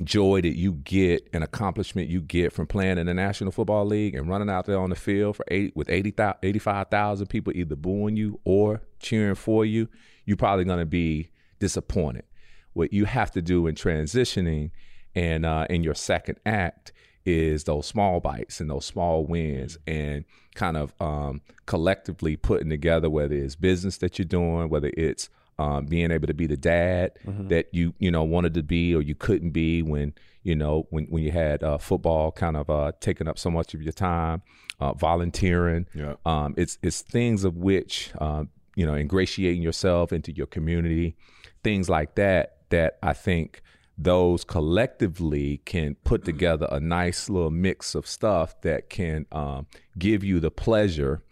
joy that you get and accomplishment you get from playing in the National Football League and running out there on the field for eight with 80, 85,000 people either booing you or cheering for you, you're probably going to be disappointed. What you have to do in transitioning and uh, in your second act is those small bites and those small wins and kind of um, collectively putting together whether it's business that you're doing, whether it's um, being able to be the dad that you you know wanted to be or you couldn't be when you know when when you had uh, football kind of uh, taking up so much of your time, uh, volunteering. Yeah. Um, it's it's things of which um, you know ingratiating yourself into your community, things like that that I think those collectively can put together a nice little mix of stuff that can um, give you the pleasure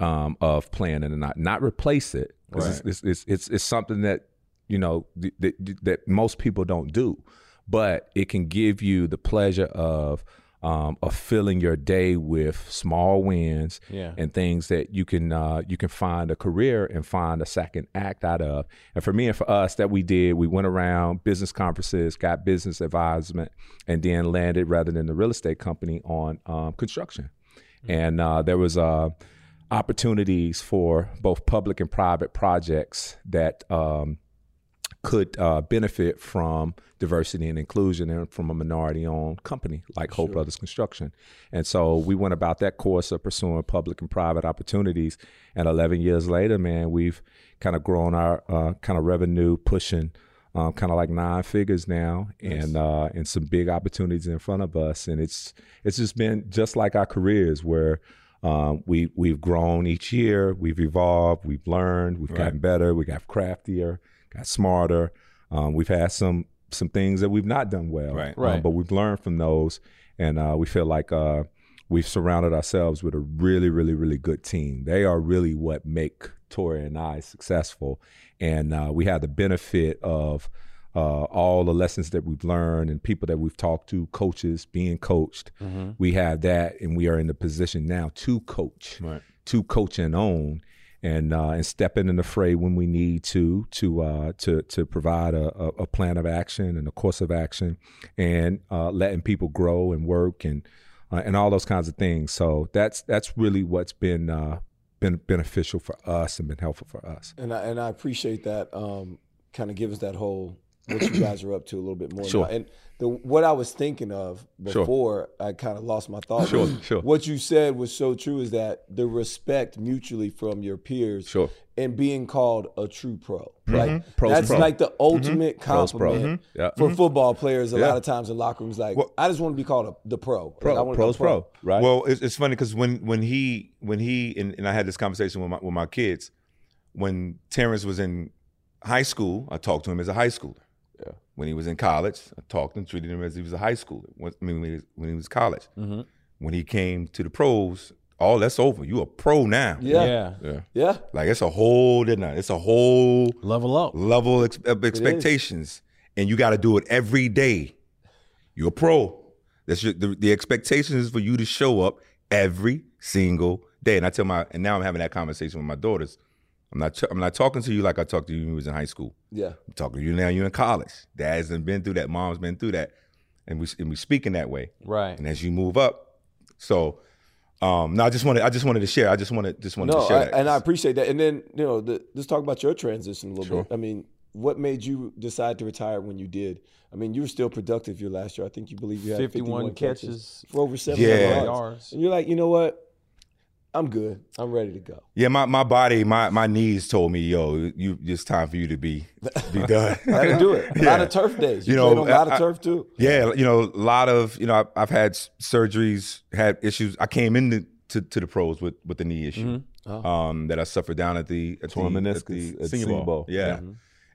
um, of playing and not not replace it 'Cause it's, it's, it's it's it's something that you know th- that that most people don't do, but it can give you the pleasure of um, of filling your day with small wins Yeah. and things that you can uh, you can find a career and find a second act out of. And for me and for us, that we did, we went around business conferences, got business advisement, and then landed rather than the real estate company on um, construction. And uh, there was uh, opportunities for both public and private projects that um, could uh, benefit from diversity and inclusion and from a minority owned company like Holt Brothers Construction. And so we went about that course of pursuing public and private opportunities. And 11 years later, man, we've kind of grown our uh, kind of revenue pushing. Um, kind of like nine figures now, and uh, and some big opportunities in front of us, and it's it's just been just like our careers where um, we we've grown each year, we've evolved, we've learned, we've gotten better, we got craftier, got smarter. Um, we've had some some things that we've not done well, Right. um, Right. but we've learned from those, and uh, we feel like uh, we've surrounded ourselves with a really, really, really good team. They are really what make Torry and I successful, and uh, we have the benefit of. Uh, all the lessons that we've learned and people that we've talked to, coaches being coached, we have that, and we are in the position now to coach, Right. to coach and own. and uh, and step in in the fray when we need to to uh, to to provide a, a, a plan of action and a course of action, and uh, letting people grow and work and uh, and all those kinds of things. So that's that's really what's been uh, been beneficial for us and been helpful for us. And I, and I appreciate that. Um, kind of gives that whole what you guys are up to a little bit more. Sure. Now. And the what I was thinking of Sure. before I kind of lost my thought. Sure, sure. What you said was so true is that the respect mutually from your peers Sure. and being called a true pro. Mm-hmm. Like Pro's that's pro. like the mm-hmm. ultimate Pro's pro. compliment Mhm. Yeah. for football mm-hmm. players. A Yeah. lot of times in locker rooms, like Well- I just want to be called a, the pro. Like, Pro, I wanna pros go pro, right? Well, it's, it's funny because when when he when he and, and I had this conversation with my with my kids when Terrence was in high school, I talked to him as a high schooler. Yeah. When he was in college, I talked and treated him as he was a high schooler. When, I mean, when he was, when he was college. Mm-hmm. When he came to the pros, all that's over. You a pro now. Yeah. Yeah. yeah. Yeah. Like it's a whole different. It's a whole Level up. level ex- of expectations, and you got to do it every day. You're a pro. That's your, the, the expectation is for you to show up every single day. And I tell my, and now I'm having that conversation with my daughters. I'm not, I'm not talking to you like I talked to you when you was in high school. Yeah. I'm talking to you now. You're in college. Dad's done been through that. Mom's been through that, and we and we speaking that way. Right. And as you move up, so um, no, I just wanted, I just wanted to share. I just wanted, just wanted No, to share I, that. and I appreciate that. And then you know, the, let's talk about your transition a little Sure. bit. I mean, what made you decide to retire when you did? I mean, you were still productive your last year. I think you believe you had 51 51, catches, catches. for over seven Yeah. yards. yards. And you're like, you know what? I'm good. I'm ready to go. Yeah, my, my body, my my knees told me, yo, you it's time for you to be be done. Got to do it. A lot of turf days. You, You know, know, played on a lot I- of turf too. Yeah, you know, a lot of you know, I've, I've had surgeries, had issues. I came into to, to the pros with with the knee issue Oh. um, that I suffered down at the at Torn the, meniscus at the at Senior Senior Bowl. Bowl. Yeah, Mm-hmm.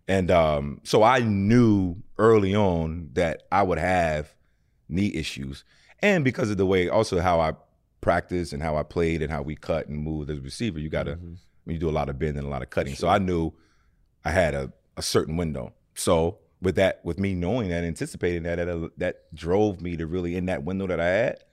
and um, so I knew early on that I would have knee issues, and because of the way, also how I practiced and how I played and how we cut and moved as a receiver, you got to Mm-hmm. when you do a lot of bending, a lot of cutting. So I knew I had a, a certain window. So with that, with me knowing that, anticipating that, that, that drove me to really in that window that I had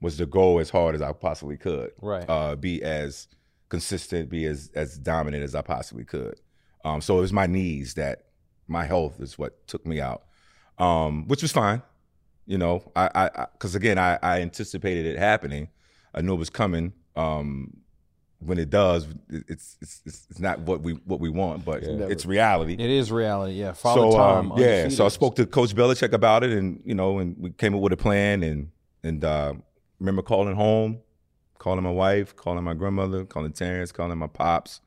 was to go as hard as I possibly could. Right. Uh, be as consistent, be as as dominant as I possibly could. Um, so it was my knees that my health is what took me out, um, which was fine. You know, I, I, because again, I, I anticipated it happening. I knew it was coming. Um, when it does, it's it's it's it's not what we what we want, but it's reality. It is reality. Yeah. Father so Tom. um, yeah, so I spoke to Coach Belichick about it, and you know, and we came up with a plan, and and uh, remember calling home, calling my wife, calling my grandmother, calling Terrence, calling my pops.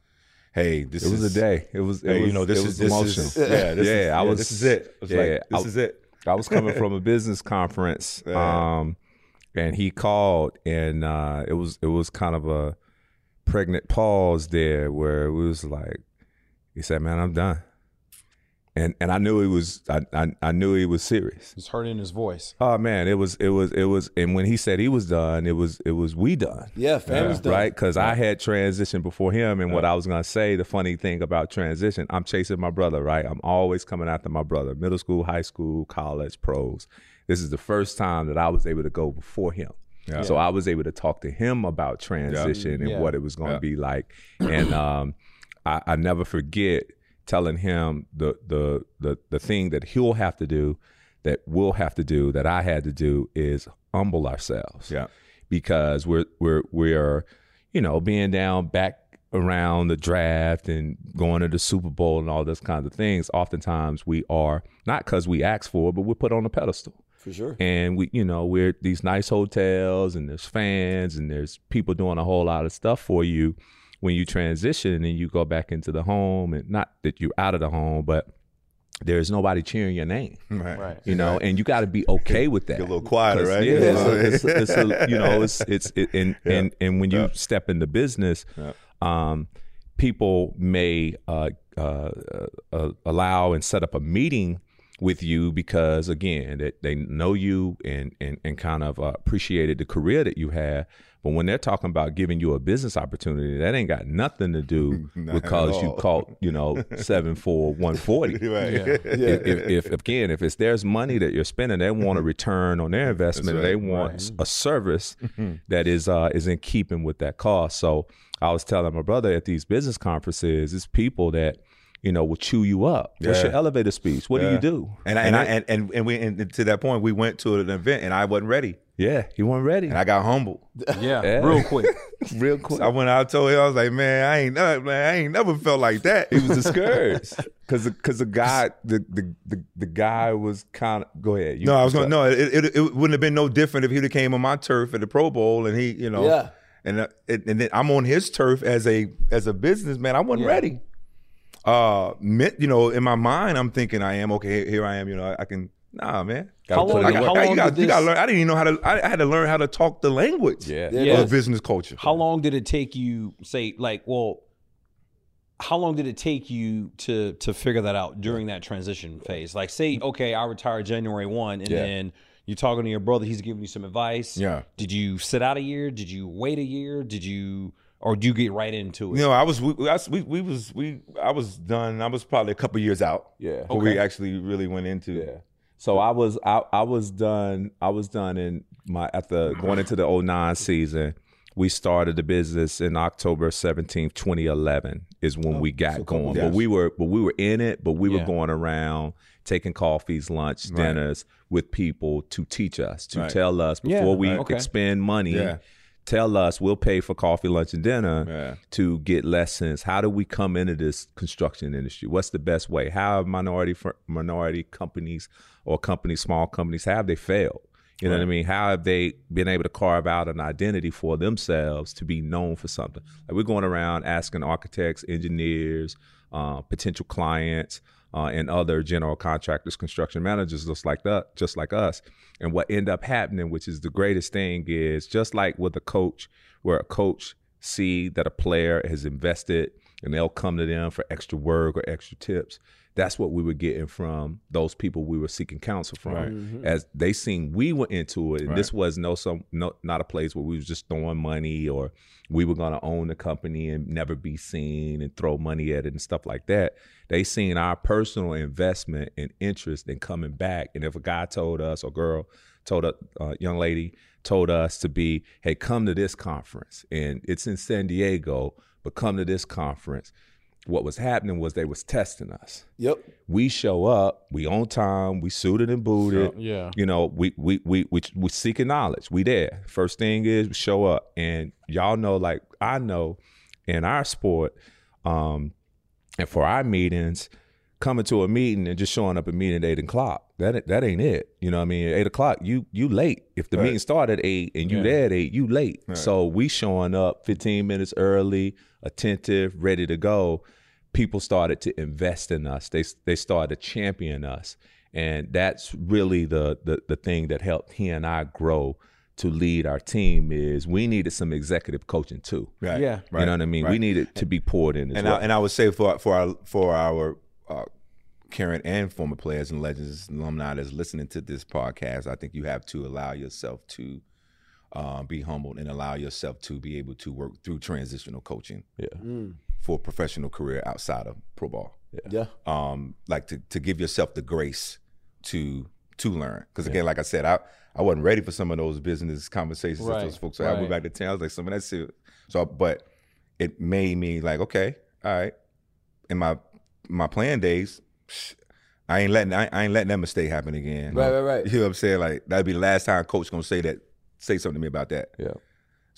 Hey, this It was is a day. It was. It Hey, was you know, this it is was this emotional. is yeah, this yeah. is, I yeah, was. this is it. I was yeah, like, this I- is it. I was coming from a business conference, Yeah. um, and he called, and uh, it was it was kind of a pregnant pause there, where it was like, he said, "Man, I'm done," and and I knew he was, I I, I knew he was serious. He's hurting his voice. Oh man, it was it was it was, and when he said he was done, it was it was we done. Yeah, family's done. Right, because I had transitioned before him, and what I was gonna say, the funny thing about transition, I'm chasing my brother. Right, I'm always coming after my brother. Middle school, high school, college, pros. This is the first time that I was able to go before him. Yeah. So I was able to talk to him about transition and Yeah. what it was going to Yeah. be like, and um, I, I never forget telling him the the the the thing that he'll have to do, that we'll have to do, that I had to do is humble ourselves Yeah, because we're we're we're you know being down back around the draft and going to the Super Bowl and all those kinds of things. Oftentimes we are not because we ask for it, but we're put on a pedestal. For sure. And we, you know, we're at these nice hotels and there's fans and there's people doing a whole lot of stuff for you when you transition and you go back into the home and not that you're out of the home, but there's nobody cheering your name right. Right. you know, and you got to be okay with that. Get a little quieter, right? Yeah, Yeah. it's, a, it's, it's a- you know, it's it's it, and and and when you Yeah. step into business, Yeah. um, people may uh, uh, uh, allow and set up a meeting with you because again that they know you and and, and kind of uh, appreciated the career that you had but when they're talking about giving you a business opportunity that ain't got nothing to do Not because you all. caught you know seven four one forty right. if, if, if again, if it's there's money that you're spending, they want a return on their investment. right, They want a service that is uh, is in keeping with that cost. So I was telling my brother at these business conferences, it's people that you know will chew you up. What's Yeah. your elevator speech? What do you do? And I, and I and, and and we and to that point, we went to an event and I wasn't ready, yeah, he wasn't ready. and I got humbled. Yeah, Yeah. real quick. Real quick. So I went out, told him I was like, man, I ain't never, man, I ain't never felt like that. he was discouraged because because the guy the, the the the guy was kind of go ahead. You, no, I was gonna no. It, it, it wouldn't have been no different if he'd have came on my turf at the Pro Bowl and he, you know, Yeah. and uh, and then I'm on his turf as a as a businessman. I wasn't ready. Uh, you know, in my mind, I'm thinking I am okay. Here I am. You know, I, I can. Nah, man. How long I how I- long you got, did you got to this- learn. I didn't even know how to. I, I had to learn how to talk the language. Yeah. Yeah. Of business culture. How long did it take you? Say, like, well, how long did it take you to to figure that out during that transition phase? Like, say, okay, I retire January one, and Yeah. then you're talking to your brother. He's giving you some advice. Yeah. Did you sit out a year? Did you wait a year? Did you, or do you get right into it? You know, I was we, I was- we, we was we I was done. I was probably a couple years out. Yeah. Before we actually really went into. Yeah. So I was I, I was done I was done in my at the going into the 09 season. We started the business in October 17th, 2011 is when we oh, got going. But we were but we were in it, but we were going around taking coffees, lunch, dinners with people to teach us, to Right. tell us Yeah, before we right. Okay. could spend money. Yeah. Tell us we'll pay for coffee, lunch, and dinner Yeah. to get lessons. How do we come into this construction industry? What's the best way? How have minority fir- minority companies or companies, small companies, have they failed? You know what I mean? How have they been able to carve out an identity for themselves to be known for something? Like we're going around asking architects, engineers, uh, potential clients, uh, and other general contractors, construction managers, just like that, just like us. And what end up happening, which is the greatest thing, is just like with a coach, where a coach see that a player has invested and they'll come to them for extra work or extra tips. That's what we were getting from those people we were seeking counsel from. As they seen we were into it, and this was no some no not a place where we was just throwing money or we were gonna own the company and never be seen and throw money at it and stuff like that. They seen our personal investment and interest in coming back. And if a guy told us or girl told a uh, young lady told us to be, hey, come to this conference, and it's in San Diego, but come to this conference. What was happening was they was testing us. Yep. We show up, we on time, we suited and booted. yeah. You know, we we we we we seeking knowledge. We there. First thing is we show up, and y'all know, like I know, in our sport, um, and for our meetings, coming to a meeting and just showing up at meeting at eight o'clock. That that ain't it. You know what I mean? Eight o'clock, you you late. If the meeting started at eight and you there at eight, you late. So we showing up fifteen minutes early, attentive, ready to go. People started to invest in us. They they started to champion us. And that's really the the the thing that helped he and I grow to lead our team is we needed some executive coaching too. Right. Yeah. You know what I mean? We needed to be poured in as and well. I, and I would say for for our for our uh, current and former players and legends alumni that's listening to this podcast, I think you have to allow yourself to uh, be humbled and allow yourself to be able to work through transitional coaching yeah. For a professional career outside of pro ball. Yeah. Um, like to to give yourself the grace to to learn. Because again, like I said, I I wasn't ready for some of those business conversations that those folks. So I went back to town. I was like, some of that's it. So, but it made me like, okay, all right. In my my playing days, I ain't letting I, I ain't letting that mistake happen again. Right, right, right. You know what I'm saying? Like that'd be the last time coach gonna say that, say something to me about that. Yeah.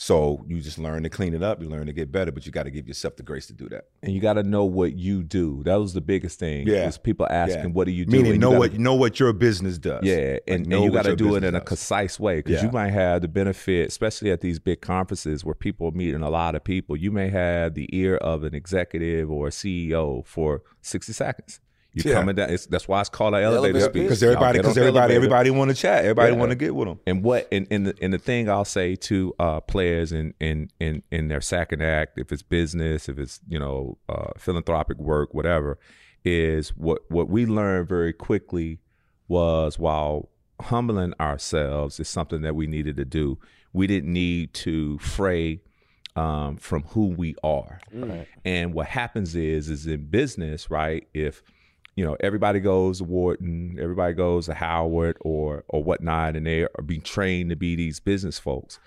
So you just learn to clean it up. You learn to get better, but you got to give yourself the grace to do that. and you got to know what you do. That was the biggest thing. Yeah. is people asking, Yeah. "What do you do?" Meaning know gotta- what know what your business does. Yeah, and, know and you got to do it in a concise way because Yeah. you might have the benefit, especially at these big conferences where people are meeting a lot of people. You may have the ear of an executive or a CEO for sixty seconds. You Yeah. coming down. It's, that's why it's called an elevator, elevator speech. because everybody because everybody everybody want to chat. Everybody Yeah. want to get with them. And what and, and the and the thing I'll say to uh, players in in in in their second act, if it's business, if it's you know uh, philanthropic work, whatever, is what what we learned very quickly was while humbling ourselves is something that we needed to do. We didn't need to fray um, from who we are. And what happens is, is in business, right? If you know everybody goes to Wharton, everybody goes to Howard or or whatnot, and they are being trained to be these business folks.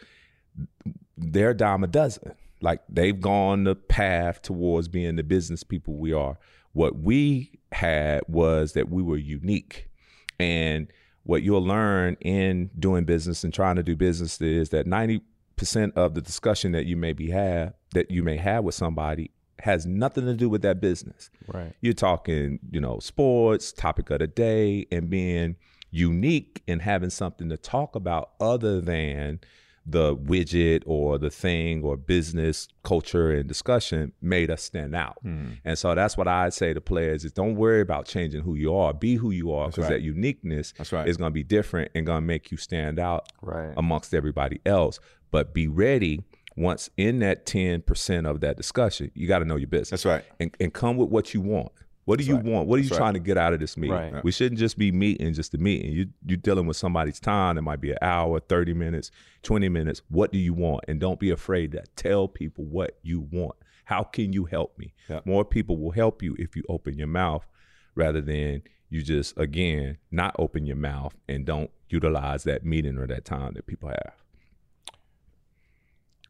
They're dime a dozen. Like they've gone the path towards being the business people we are. What we had was that we were unique, and what you'll learn in doing business and trying to do business is that ninety percent of the discussion that you may be have that you may have with somebody has nothing to do with that business. Right. You're talking, you know, sports, topic of the day, and being unique and having something to talk about other than the widget or the thing or business culture and discussion made us stand out. Hmm. And so that's what I'd say to players is don't worry about changing who you are. Be who you are because right. that uniqueness That's right. is going to be different and going to make you stand out Right. amongst everybody else. But be ready once in that 10% of that discussion, you got to know your business. That's right. And, and come with what you want. What do you want? What are you That's right. trying to get out of this meeting? Right. We shouldn't just be meeting just a meeting. You you're dealing with somebody's time. It might be an hour, 30 minutes, 20 minutes. What do you want? And don't be afraid to tell people what you want. How can you help me? Yeah. More people will help you if you open your mouth rather than you just again not open your mouth and don't utilize that meeting or that time that people have.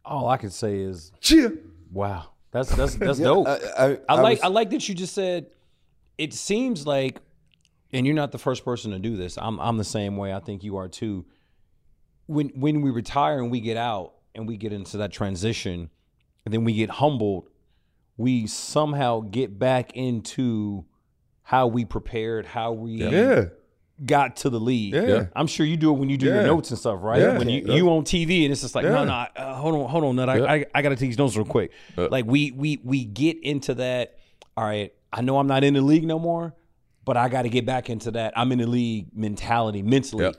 All I can say is, Cheer. wow, that's that's that's Yeah, dope. I, I, I like was- I like that you just said it seems like and you're not the first person to do this. I'm I'm the same way. I think you are too. When when we retire and we get out and we get into that transition and then we get humbled, we somehow get back into how we prepared, how we Yeah. Got to the league. Yeah. I'm sure you do it when you do your notes and stuff, right? Yeah. When you, Yeah. you on TV and it's just like, no, Yeah. no, uh, hold on, hold on, Nut. I, Yeah. I, I got to take these notes real quick. Yeah. Like we we we get into that. All right, I know I'm not in the league no more, but I got to get back into that. I'm in the league mentality, mentally.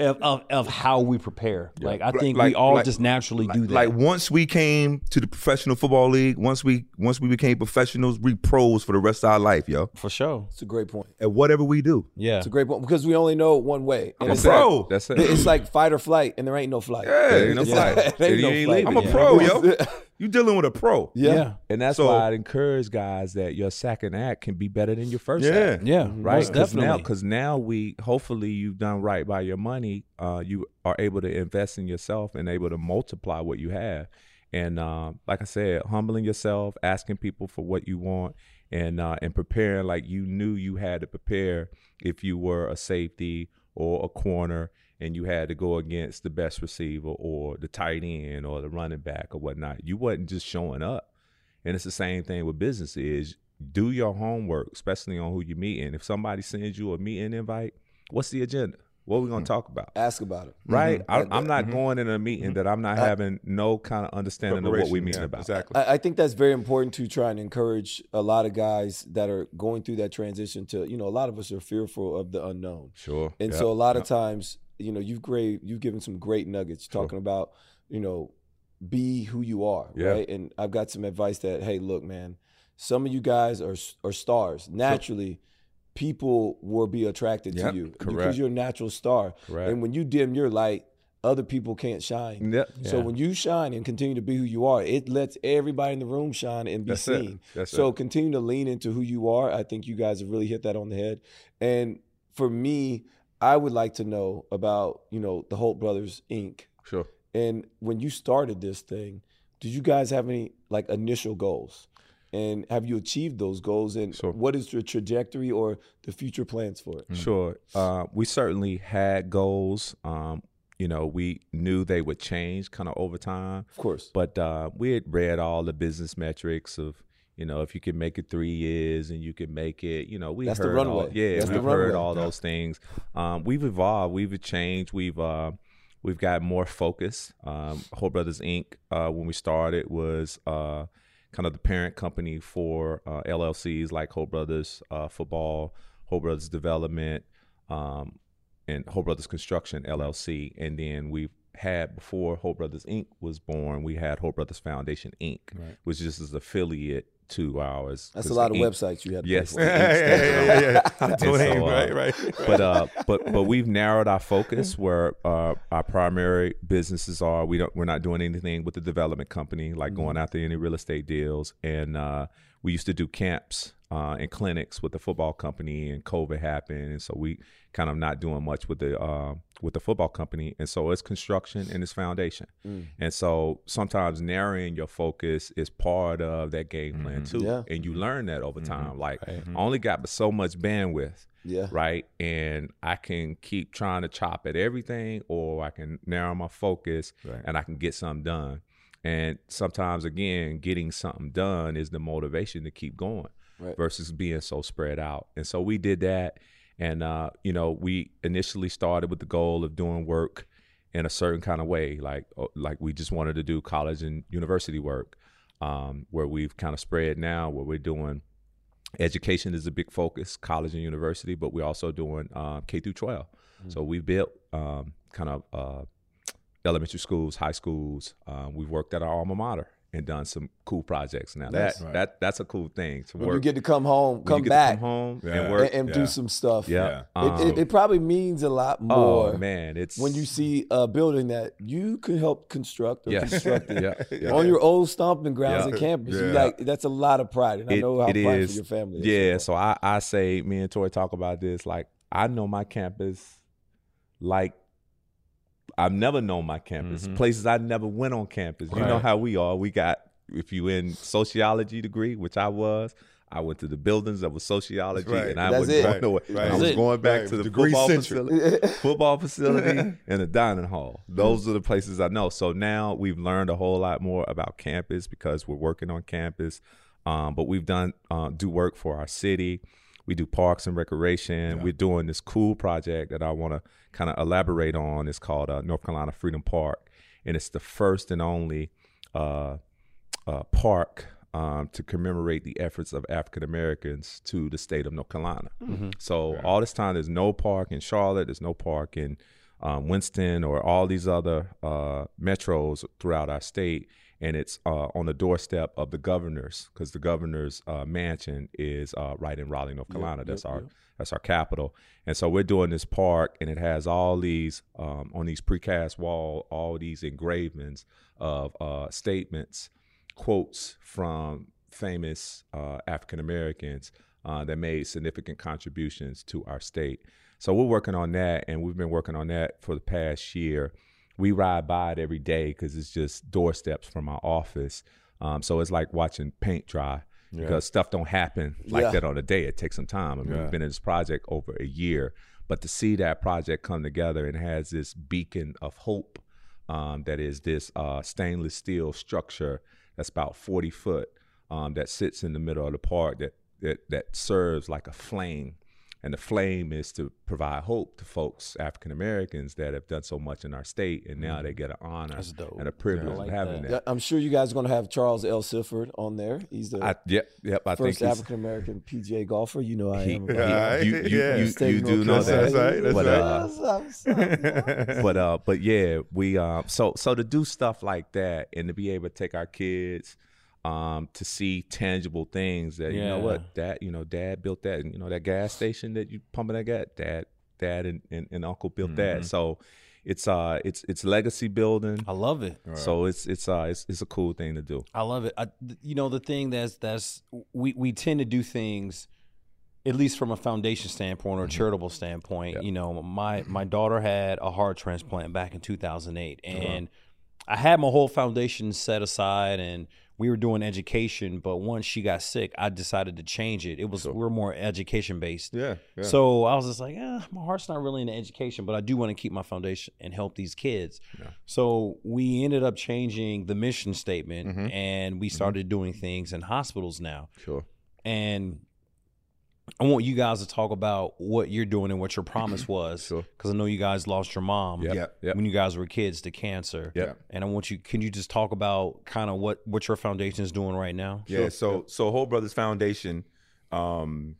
Yeah. Of, of, of how we prepare. Like I think we all like- just naturally do that. Like once we came to the professional football league, once we once we became professionals, we pros for the rest of our life, yo. for sure. It's a great point. At whatever we do. Yeah. It's a great point because we only know one way. And I'm a it's pro. Like, That's it. it's like fight or flight, and there ain't no flight. Yeah, There ain't no yeah. flight. Ain't no ain't flight. I'm a Yeah. pro, yo. You dealing with a pro. Yeah. yeah. And that's So- why I'd encourage guys that your second act can be better than your first Yeah. act. Yeah. Right, Most because now, definitely. because now we hopefully you've done right by your money. Uh, you are able to invest in yourself and able to multiply what you have. And um, like I said, humbling yourself, asking people for what you want, and uh, and preparing like you knew you had to prepare if you were a safety or a corner and you had to go against the best receiver or the tight end or the running back or whatnot. You wasn't just showing up. And it's the same thing with business is do your homework, especially on who you're meeting. If somebody sends you a meeting invite, what's the agenda? What are we going to mm-hmm. talk about? Ask about it. Right? Mm-hmm. I, Mm-hmm. I'm not mm-hmm. going in a meeting that I'm not having no kind of understanding of what we mean yeah, about. Exactly. I, I think that's very important to try and encourage a lot of guys that are going through that transition to, you know, a lot of us are fearful of the unknown. Sure. And Yep. so a lot of times, you know, you've great you've given some great nuggets talking about, you know, be who you are, Yeah. right? And I've got some advice that, hey, look, man, some of you guys are are stars. Naturally, people will be attracted Yep, to you correct. because you're a natural star. Correct. And when you dim your light, other people can't shine. Yep. So when you shine and continue to be who you are, it lets everybody in the room shine and be That's seen. So it. continue to lean into who you are. I think you guys have really hit that on the head. And for me, I would like to know about, you know, the Holt Brothers Inc. Sure. And when you started this thing, did you guys have any like initial goals? And have you achieved those goals? And Sure. what is your trajectory or the future plans for it? Sure. Uh, we certainly had goals. Um, you know, we knew they would change kind of over time. Of course. But uh, we had read all the business metrics of, you know, if you can make it three years and you can make it, you know, we That's the heard all, yeah, That's we've heard runway. all those things. Um, we've evolved, we've changed, we've uh, we've got more focus. Um, Holt Brothers Inc. Uh, when we started was uh, kind of the parent company for uh, LLCs like Holt Brothers uh, Football, Holt Brothers Development, um, and Holt Brothers Construction LLC, and then we've had before Holt Brothers Inc. was born, we had Holt Brothers Foundation Inc., which is just is affiliate two hours. That's a lot of ink- websites you had to Yes, pay the for. ink stands yeah, yeah, yeah. And Domain, so, uh, right, right. but uh, but but we've narrowed our focus where uh, our primary businesses are. We don't we're not doing anything with the development company, like going after any real estate deals. And uh, we used to do camps uh, and clinics with the football company, and COVID happened, and so we kind of not doing much with the uh, with the football company. And so it's construction and it's foundation. And so sometimes narrowing your focus is part of that game plan too, Yeah. and you learn that over time. Like I only got so much bandwidth Yeah. right? And I can keep trying to chop at everything, or I can narrow my focus Right. and I can get something done. And sometimes, again, getting something done is the motivation to keep going Right. versus being so spread out. And so we did that. And, uh, you know, we initially started with the goal of doing work in a certain kind of way, like uh, like we just wanted to do college and university work, um, where we've kind of spread now, where we're doing education is a big focus, college and university, but we're also doing um, K through 12. So we built um, kind of uh, elementary schools, high schools. Um, we've worked at our alma mater and done some cool projects. Now Nice. that Right. that that's a cool thing to When work. you get to come home, come you get back, come home Yeah. and and, work. and Yeah. do some stuff. yeah, It, it, um, it probably means a lot more oh man, it's when you see a building that you could help construct or construct it yeah, yeah. on your old stomping grounds Yeah. at campus. You like that's a lot of pride, and I It- know how pride is. for your family. is. Yeah, so I, I say me and Torry talk about this. Like I know my campus like I've never known my campus. Mhm. Places I never went on campus. You know how we are. We got if you in sociology degree, which I was, I went to the buildings that a sociology Right. and I That's wasn't it. going nowhere. Right. I was it. going back Right. to the football facility, football facility and the dining hall. Those are the places I know. So now we've learned a whole lot more about campus because we're working on campus. Um, but we've done uh, do work for our city. We do parks and recreation. We're doing this cool project that I want to kind of elaborate on. is called uh, North Carolina Freedom Park, and it's the first and only uh, uh, park um, to commemorate the efforts of African Americans to the state of North Carolina. So all this time, there's no park in Charlotte. There's no park in um, Winston or all these other uh, metros throughout our state, and it's uh, on the doorstep of the governor's because the governor's uh, mansion is uh, right in Raleigh, North Carolina. that's our that's our capital, and so we're doing this park, and it has all these um, on these precast wall, all these engravings of uh, statements, quotes from famous uh, African Americans uh, that made significant contributions to our state. So we're working on that, and we've been working on that for the past year. We ride by it every day because it's just doorsteps from our office. Um, so it's like watching paint dry because stuff don't happen like Yeah. that on a day. It takes some time. I mean, Yeah. we've been in this project over a year, but to see that project come together and has this beacon of hope um, that is this uh, stainless steel structure that's about 40 foot um, that sits in the middle of the park that, that that serves like a flame and the flame is to provide hope to folks african americans that have done so much in our state and now they get an honor and a privilege I like of having that. that, I'm sure you guys are going to have Charles L. Sifford on there. He's the I, yep yep i first African American PGA golfer. You know I he- am. he- About that. you, you, Yeah. you, State you do know that That's right, that's but, right. uh, What's up, what's but uh but yeah we um so so to do stuff like that and to be able to take our kids um to see tangible things that you know what dad you know dad built that and you know that gas station that you pumping that gas dad dad and, and, and uncle built that. So it's uh it's it's legacy building. I love it. so it's it's uh it's, it's a cool thing to do. I love it. I, you know, the thing that's that's we we tend to do things, at least from a foundation standpoint or a charitable standpoint. You know, my my daughter had a heart transplant back in 2008, and I had my whole foundation set aside, and we were doing education. But once she got sick, I decided to change it. It was we're more education based. Yeah. yeah. So I was just like, ah, my heart's not really into education, but I do want to keep my foundation and help these kids. So we ended up changing the mission statement Mm-hmm. and we started doing things in hospitals now. sure And I want you guys to talk about what you're doing and what your promise was. Sure. Because I know you guys lost your mom Yep, Yep. yep. when you guys were kids to cancer. Yep. And I want you, can you just talk about kind of what, what your foundation is doing right now? Yeah. So so Holt Brothers Foundation um,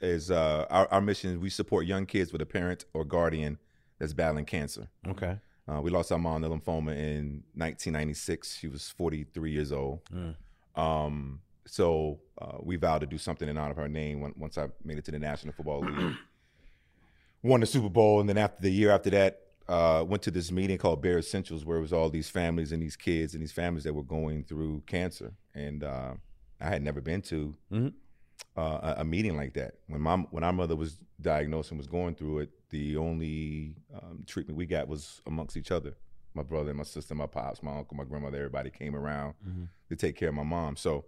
is uh, our our mission. is We support young kids with a parent or guardian that's battling cancer. Okay. Uh, we lost our mom to lymphoma in 1996. She was 43 years old. Um, so uh, we vowed to do something in honor of her name when, once I made it to the National Football League. Won the Super Bowl, and then after the year after that, uh, went to this meeting called Bear Essentials, where it was all these families and these kids and these families that were going through cancer, and uh, I had never been to Mhm. uh, a, a meeting like that. When my when our mother was diagnosed and was going through it, the only um, treatment we got was amongst each other. My brother, my sister, my pops, my uncle, my grandmother, everybody came around to take care of my mom. So,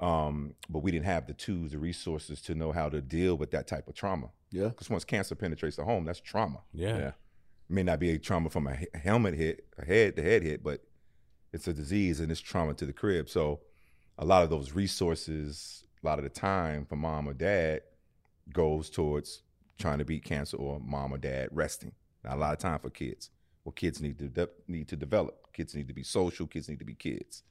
um, but we didn't have the tools, the resources to know how to deal with that type of trauma. Yeah. Because once cancer penetrates the home, that's trauma. Yeah. Yeah. It may not be a trauma from a helmet hit, a head to head hit, but it's a disease and it's trauma to the crib. So a lot of those resources, a lot of the time for mom or dad goes towards trying to beat cancer or mom or dad resting. Not a lot of time for kids. Well, kids need to de- need to develop. Kids need to be social. Kids need to be kids.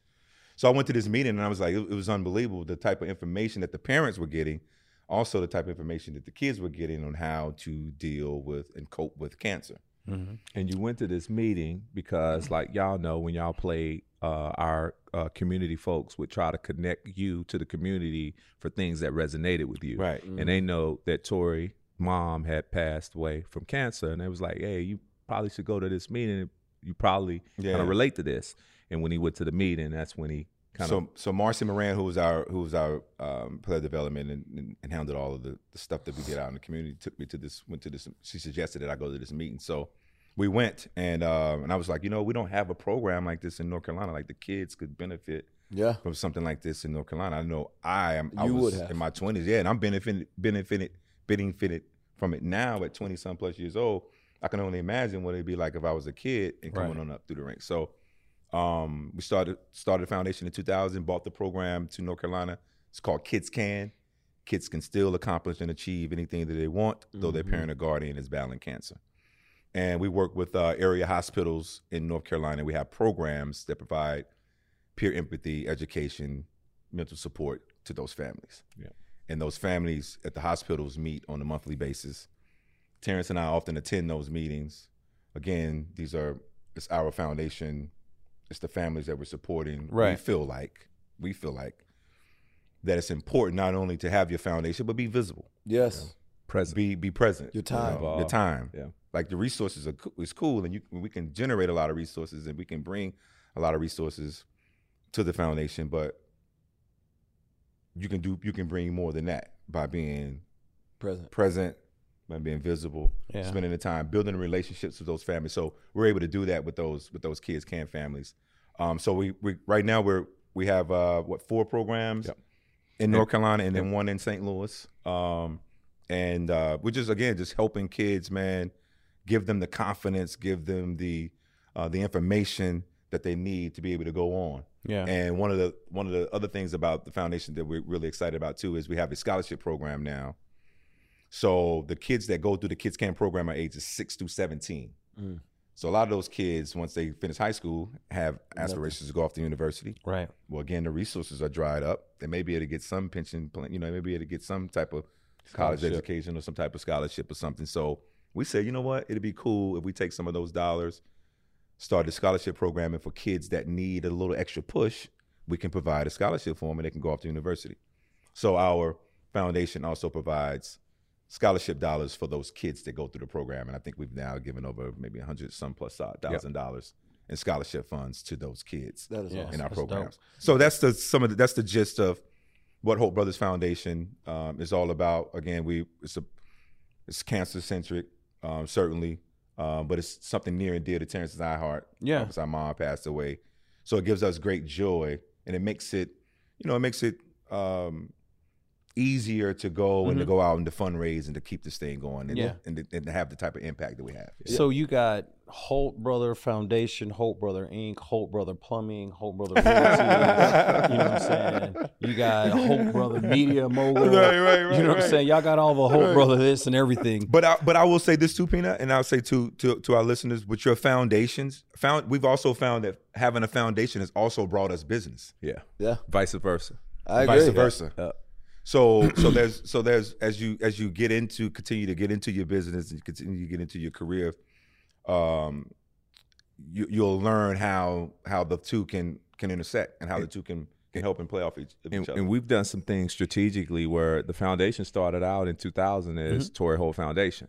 So I went to this meeting and I was like, it, it was unbelievable the type of information that the parents were getting, also the type of information that the kids were getting on how to deal with and cope with cancer. And you went to this meeting because, like y'all know, when y'all played, uh, our uh, community folks would try to connect you to the community for things that resonated with you. Right. And they know that Torry mom had passed away from cancer, and they was like, "Hey, you probably should go to this meeting. You probably Yeah. kind of relate to this." And when he went to the meeting, that's when he kind so of so Marcy Moran, who was our who was our um, player development and, and, and handled all of the, the stuff that we did out in the community, took me to this went to this. She suggested that I go to this meeting, so we went and uh, and I was like, you know, we don't have a program like this in North Carolina. Like the kids could benefit Yeah. from something like this in North Carolina. I know I am. I You was would have. in my twenties, yeah, and I'm benefited benefited benefited from it now at twenty some plus years old. I can only imagine what it'd be like if I was a kid and coming Right. on up through the ranks. So um, we started started a foundation in 2000, bought the program to North Carolina. It's called Kids Can. Kids can still accomplish and achieve anything that they want, though their parent or guardian is battling cancer. And we work with uh, area hospitals in North Carolina. We have programs that provide peer empathy, education, mental support to those families. Yeah. And those families at the hospitals meet on a monthly basis. Terrence and I often attend those meetings. Again, these are it's our foundation. It's the families that we're supporting. Right. We feel like we feel like that it's important not only to have your foundation but be visible. Yes. present. Be be present. Your time. You know, your time. Yeah. Like the resources are co- is cool, and you we can generate a lot of resources, and we can bring a lot of resources to the foundation. But you can do you can bring more than that by being Present. present, by being visible, Yeah. spending the time building relationships with those families. So we're able to do that with those with those kids can families. Um, so we we right now we're we have uh, what four programs Yep. in North Carolina and then one in St. Louis. Um, and uh, we're just again just helping kids, man, give them the confidence, give them the uh, the information that they need to be able to go on. Yeah. And one of the one of the other things about the foundation that we're really excited about too is we have a scholarship program now. So the kids that go through the Kids Can program are ages six through seventeen. Mm. So a lot of those kids, once they finish high school, have aspirations to go off to university. Right. Well, again, the resources are dried up. They may be able to get some pension, plan- you know, they may be able to get some type of college education or some type of scholarship or something. So we said, you know what, it'd be cool if we take some of those dollars, start a scholarship programming for kids that need a little extra push. We can provide a scholarship for them and they can go off to university. So our foundation also provides scholarship dollars for those kids that go through the program. And I think we've now given over maybe a hundred some plus thousand dollars in scholarship funds to those kids That is Yeah. awesome. in our That's dope. programs. So that's the some of the, that's the gist of what Holt Brothers Foundation um, is all about. Again, we it's a it's cancer centric, um, certainly, um, but it's something near and dear to Terrence's and I heart. Yeah. because our mom passed away, so it gives us great joy, and it makes it, you know, it makes it um, easier to go and to mm-hmm. go out and to fundraise and to keep this thing going, and, Yeah. and, to, and to have the type of impact that we have. So you got Holt Brother Foundation, Holt Brother Inc., Holt Brother Plumbing, Holt Brother Realty. you know what I'm saying? You got Holt Brother Media Mogul. Right, right, right, You know what. I'm saying? Y'all got all the Holt Brother this and everything. But I, but I will say this too, Peanut, and I'll say to to to our listeners, with your foundations, found we've also found that having a foundation has also brought us business, Yeah. Yeah. Vice versa. I agree. vice versa. Yeah. So so there's so there's as you as you get into continue to get into your business and continue to get into your career, um, you you'll learn how how the two can can intersect and how the two can can help and play off each, and, each other. and we've done some things strategically where the foundation started out in 2000 as Torry Holt Foundation,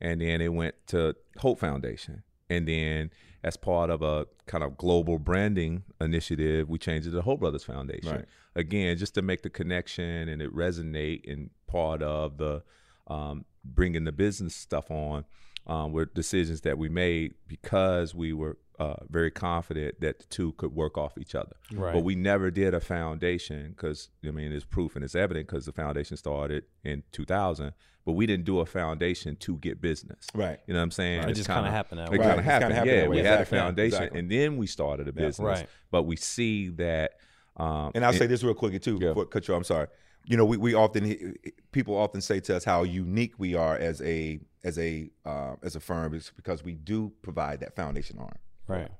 and then it went to Holt Foundation, and then as part of a kind of global branding initiative, we changed it to Holt Brothers Foundation. Right. Again, just to make the connection and it resonate and part of the um, bringing the business stuff on um, were decisions that we made because we were uh, very confident that the two could work off each other. Right. But we never did a foundation because I mean it's proof and it's evident because the foundation started in 2000, but we didn't do a foundation to get business. Right. You know what I'm saying? It just kinda happened that It way. kind Right. of kinda happened. happened Yeah, that way. we had a foundation Exactly. and then we started a business. Right. But we see that. Um, And I'll say this real quickly too. Yeah. Before I cut you. I'm sorry. You know, we, we often people often say to us how unique we are as a as a uh, as a firm is because we do provide that foundation arm. Right.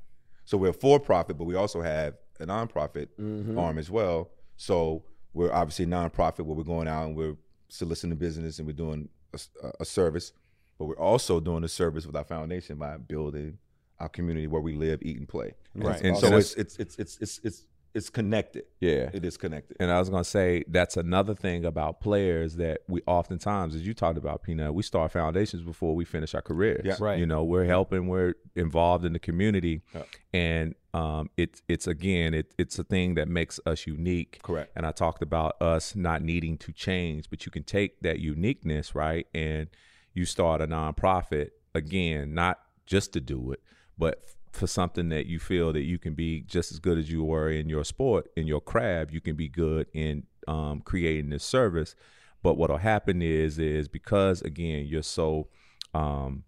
So we're for profit, but we also have a nonprofit Mm-hmm. arm as well. So we're obviously a nonprofit where we're going out and we're soliciting business and we're doing a, a service, but we're also doing a service with our foundation by building our community where we live, eat, and play. Right. And, And so it's, it's it's it's it's it's it's connected. yeah. It is connected. And I was gonna say that's another thing about players that we oftentimes, as you talked about, Peanut, we start foundations before we finish our careers. Yeah. Right. You know, we're helping, we're involved in the community, Yeah. and um, it's it's again, it, it's a thing that makes us unique. Correct. And I talked about us not needing to change, but you can take that uniqueness, right, and you start a nonprofit again, not just to do it, but for something that you feel that you can be just as good as you were in your sport, in your crab, you can be good in um, creating this service. But what'll happen is, is because again, you're so um,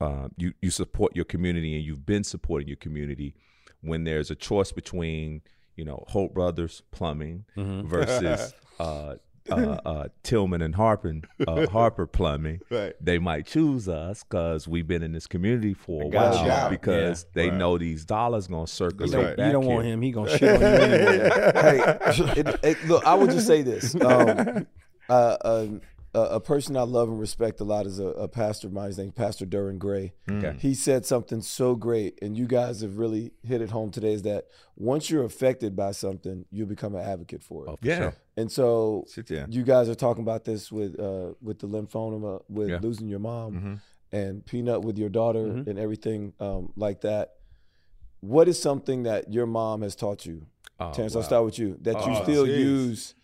uh, you you support your community and you've been supporting your community. When there's a choice between you know Holt Brothers Plumbing versus uh, uh, uh, Tillman and Harper uh, Harper Plumbing, Right. they might choose us because we've been in this community for a while you. because they Right. know these dollars gonna circulate That's right. you don't here. want him. He gonna shit on you anyway. hey, it, it, look, I would just say this. Um, uh, a, a person I love and respect a lot is a, a pastor of mine. His name's Pastor Duran Gray. Okay. He said something so great, and you guys have really hit it home today. Is that once you're affected by something, you become an advocate for it. Oh, for Yeah. sure. And so Sit you guys are talking about this with uh, with the lymphoma, with Yeah. losing your mom, Mhm. and Peanut with your daughter, Mhm. and everything um, like that. What is something that your mom has taught you? Oh, Terrence, wow. I'll start with you. That you Oh, still jeez. use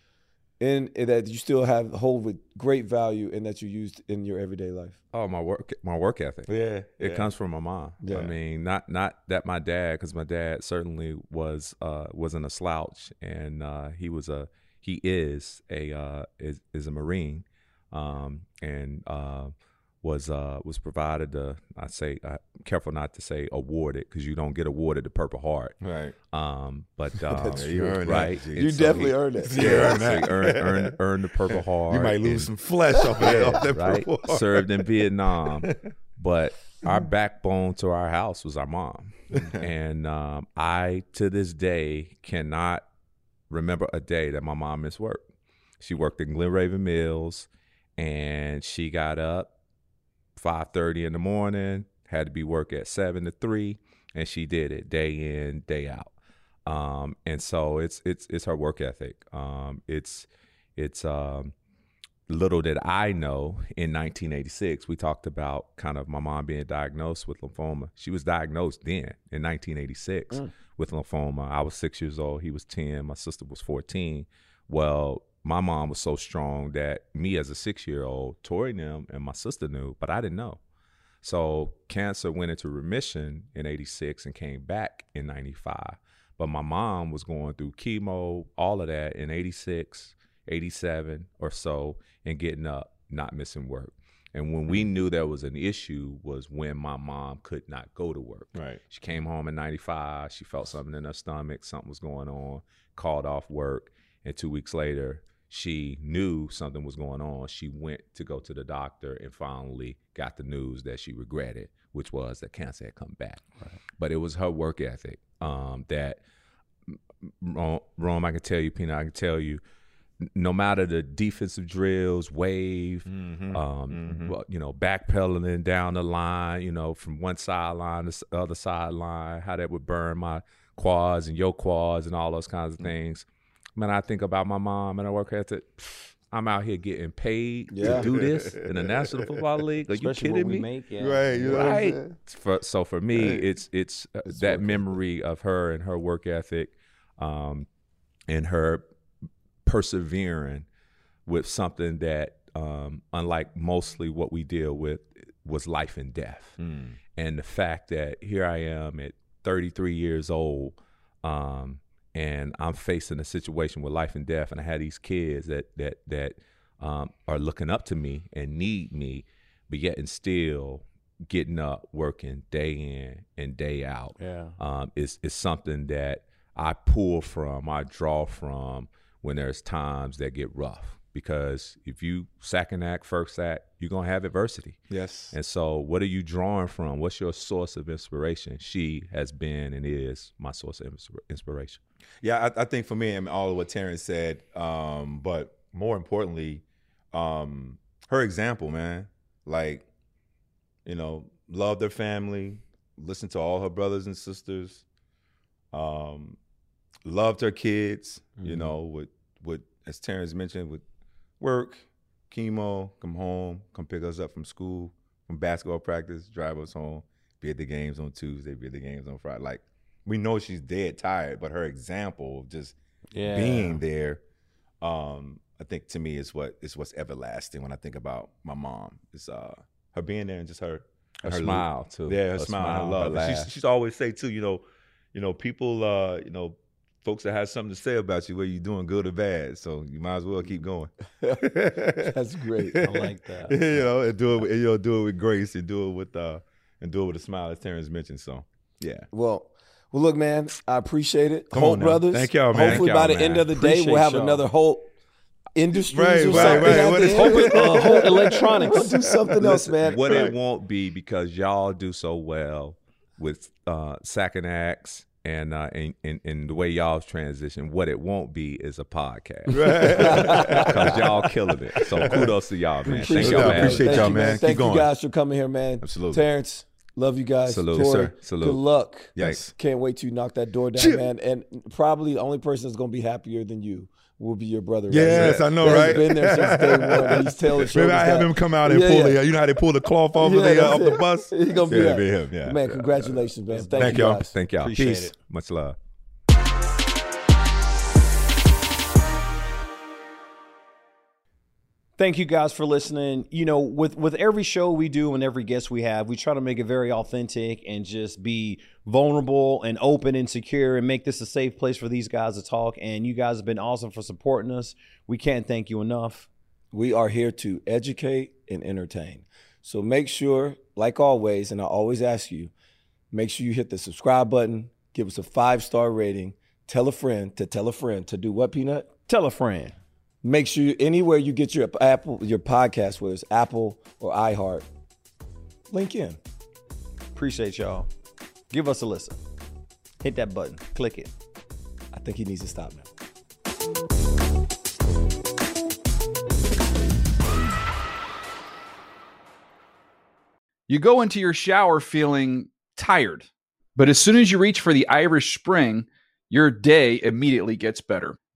in that you still have hold with great value and that you used in your everyday life. Oh, my work, my work ethic. Yeah. It yeah. comes from my mom. Yeah. I mean, not not that my dad, because my dad certainly was uh, wasn't a slouch, and uh, he was a he is a uh, is is a marine, um, and uh, was uh, was provided the I say uh, careful not to say awarded because you don't get awarded the Purple Heart, Right. um, but um, Yeah, you earned that, right. G. You so definitely he- earned it. Yeah, Yeah, earned so that. earned, earned, earned the Purple Heart. You might lose and- some flesh off that, off that right? Purple Heart. Served in Vietnam, but our backbone to our house was our mom, and um, I to this day cannot remember a day that my mom missed work. She worked in Glen Raven Mills, and she got up five thirty in the morning, had to be work at seven to three, and she did it day in day out. Um, and so it's it's it's her work ethic. Um, it's it's um, little did I know in 1986, we talked about kind of my mom being diagnosed with lymphoma. She was diagnosed then in 1986 with lymphoma. I was six years old. He was 10. My sister was 14. Well, my mom was so strong that me as a six year old, Torry and them and my sister knew, but I didn't know. So cancer went into remission in 86 and came back in 95. But my mom was going through chemo, all of that in 86, 87 or so, and getting up, not missing work. And when we mm. knew there was an issue was when my mom could not go to work. Right. She came home in 95. She felt something in her stomach. Something was going on. Called off work. And two weeks later, she knew something was going on. She went to go to the doctor and finally got the news that she regretted, which was that cancer had come back. But it was her work ethic um, that, Rome, I can tell you, Pina, I can tell you, no matter the defensive drills, wave, Mm-hmm. um, well, you know, backpedaling down the line, you know, from one sideline to the other sideline, how that would burn my quads and your quads and all those kinds Mm-hmm. of things. Man, I think about my mom and her work ethic. I'm out here getting paid Yeah. to do this in the National Football League. Are you kidding what we me? make. Yeah. Right, you know what I'm right. For, so for me, Right. it's it's uh, that memory of her and her work ethic, um, and her persevering with something that, um, unlike mostly what we deal with, was life and death. And the fact that here I am at 33 years old, um, and I'm facing a situation with life and death, and I had these kids that that that um, are looking up to me and need me, but yet and still getting up, working day in and day out Yeah. um, is is something that I pull from, I draw from when there's times that get rough. Because if you second act, first act, you're gonna have adversity. Yes. And so, what are you drawing from? What's your source of inspiration? She has been and is my source of inspiration. Yeah, I, I think for me, and all of what Terrence said, um, but more importantly, um, her example, man. Like, you know, loved her family, listened to all her brothers and sisters, um, loved her kids. You Mhm. know, with with as Terrence mentioned, with work, chemo, come home, come pick us up from school, from basketball practice, drive us home, be at the games on Tuesday, be at the games on Friday. Like we know she's dead tired, but her example of just Yeah. being there, um, I think to me is what is what's everlasting when I think about my mom. Is uh her being there and just her Her, her smile too. yeah, her smile, her love. And She's, she's always say too, you know, you know, people, uh, you know, folks that have something to say about you, whether you're doing good or bad. So you might as well keep going. That's great. I like that. you know, and do it, with, you know, do it with grace and do it with, uh, and do it with a smile, as Terrence mentioned. So yeah, Well, well, look, man, I appreciate it. Come Holt on. Brothers. Thank y'all, man. Hopefully, by y'all, the man. end of the day, Appreciate we'll have y'all. another Holt Industries Right, or right, something. right. at What the uh, Holt Electronics. We'll do something else, man. What it won't be because y'all do so well with uh, second acts and, uh, and, and and the way y'all transition. What it won't be is a podcast because y'all killing it. So kudos to y'all, man. Appreciate Thank y'all, y'all. man. Appreciate Thank y'all, you, man. Keep Thank going. you guys for coming here, man. Absolutely. Terrence, love you guys. Salute. Torry, sir. Salute. Good luck. Yes. Can't wait till you knock that door down, man. And probably the only person that's going to be happier than you will be your brother. right Yes, there. I know, That's right? been there since day one. He's telling Maybe I have him come out and Yeah, pull yeah. the, you know how they pull the cloth off Yeah, of the, uh, off the bus? He gonna be yeah, be him. Yeah, Man, yeah. congratulations, man. Thank, Thank you y'all. guys. Thank y'all. Appreciate Peace. it. Much love. Thank you guys for listening. You know, with with every show we do and every guest we have, we try to make it very authentic and just be vulnerable and open and secure and make this a safe place for these guys to talk. And you guys have been awesome for supporting us. We can't thank you enough. We are here to educate and entertain. So make sure, like always, and I always ask you, make sure you hit the subscribe button, give us a five star rating, tell a friend to tell a friend to do what, Peanut? Tell a friend. Make sure anywhere you get your Apple, your podcast, whether it's Apple or iHeart, link in. Appreciate y'all. Give us a listen. Hit that button. Click it. I think he needs to stop now. You go into your shower feeling tired, but as soon as you reach for the Irish Spring, your day immediately gets better.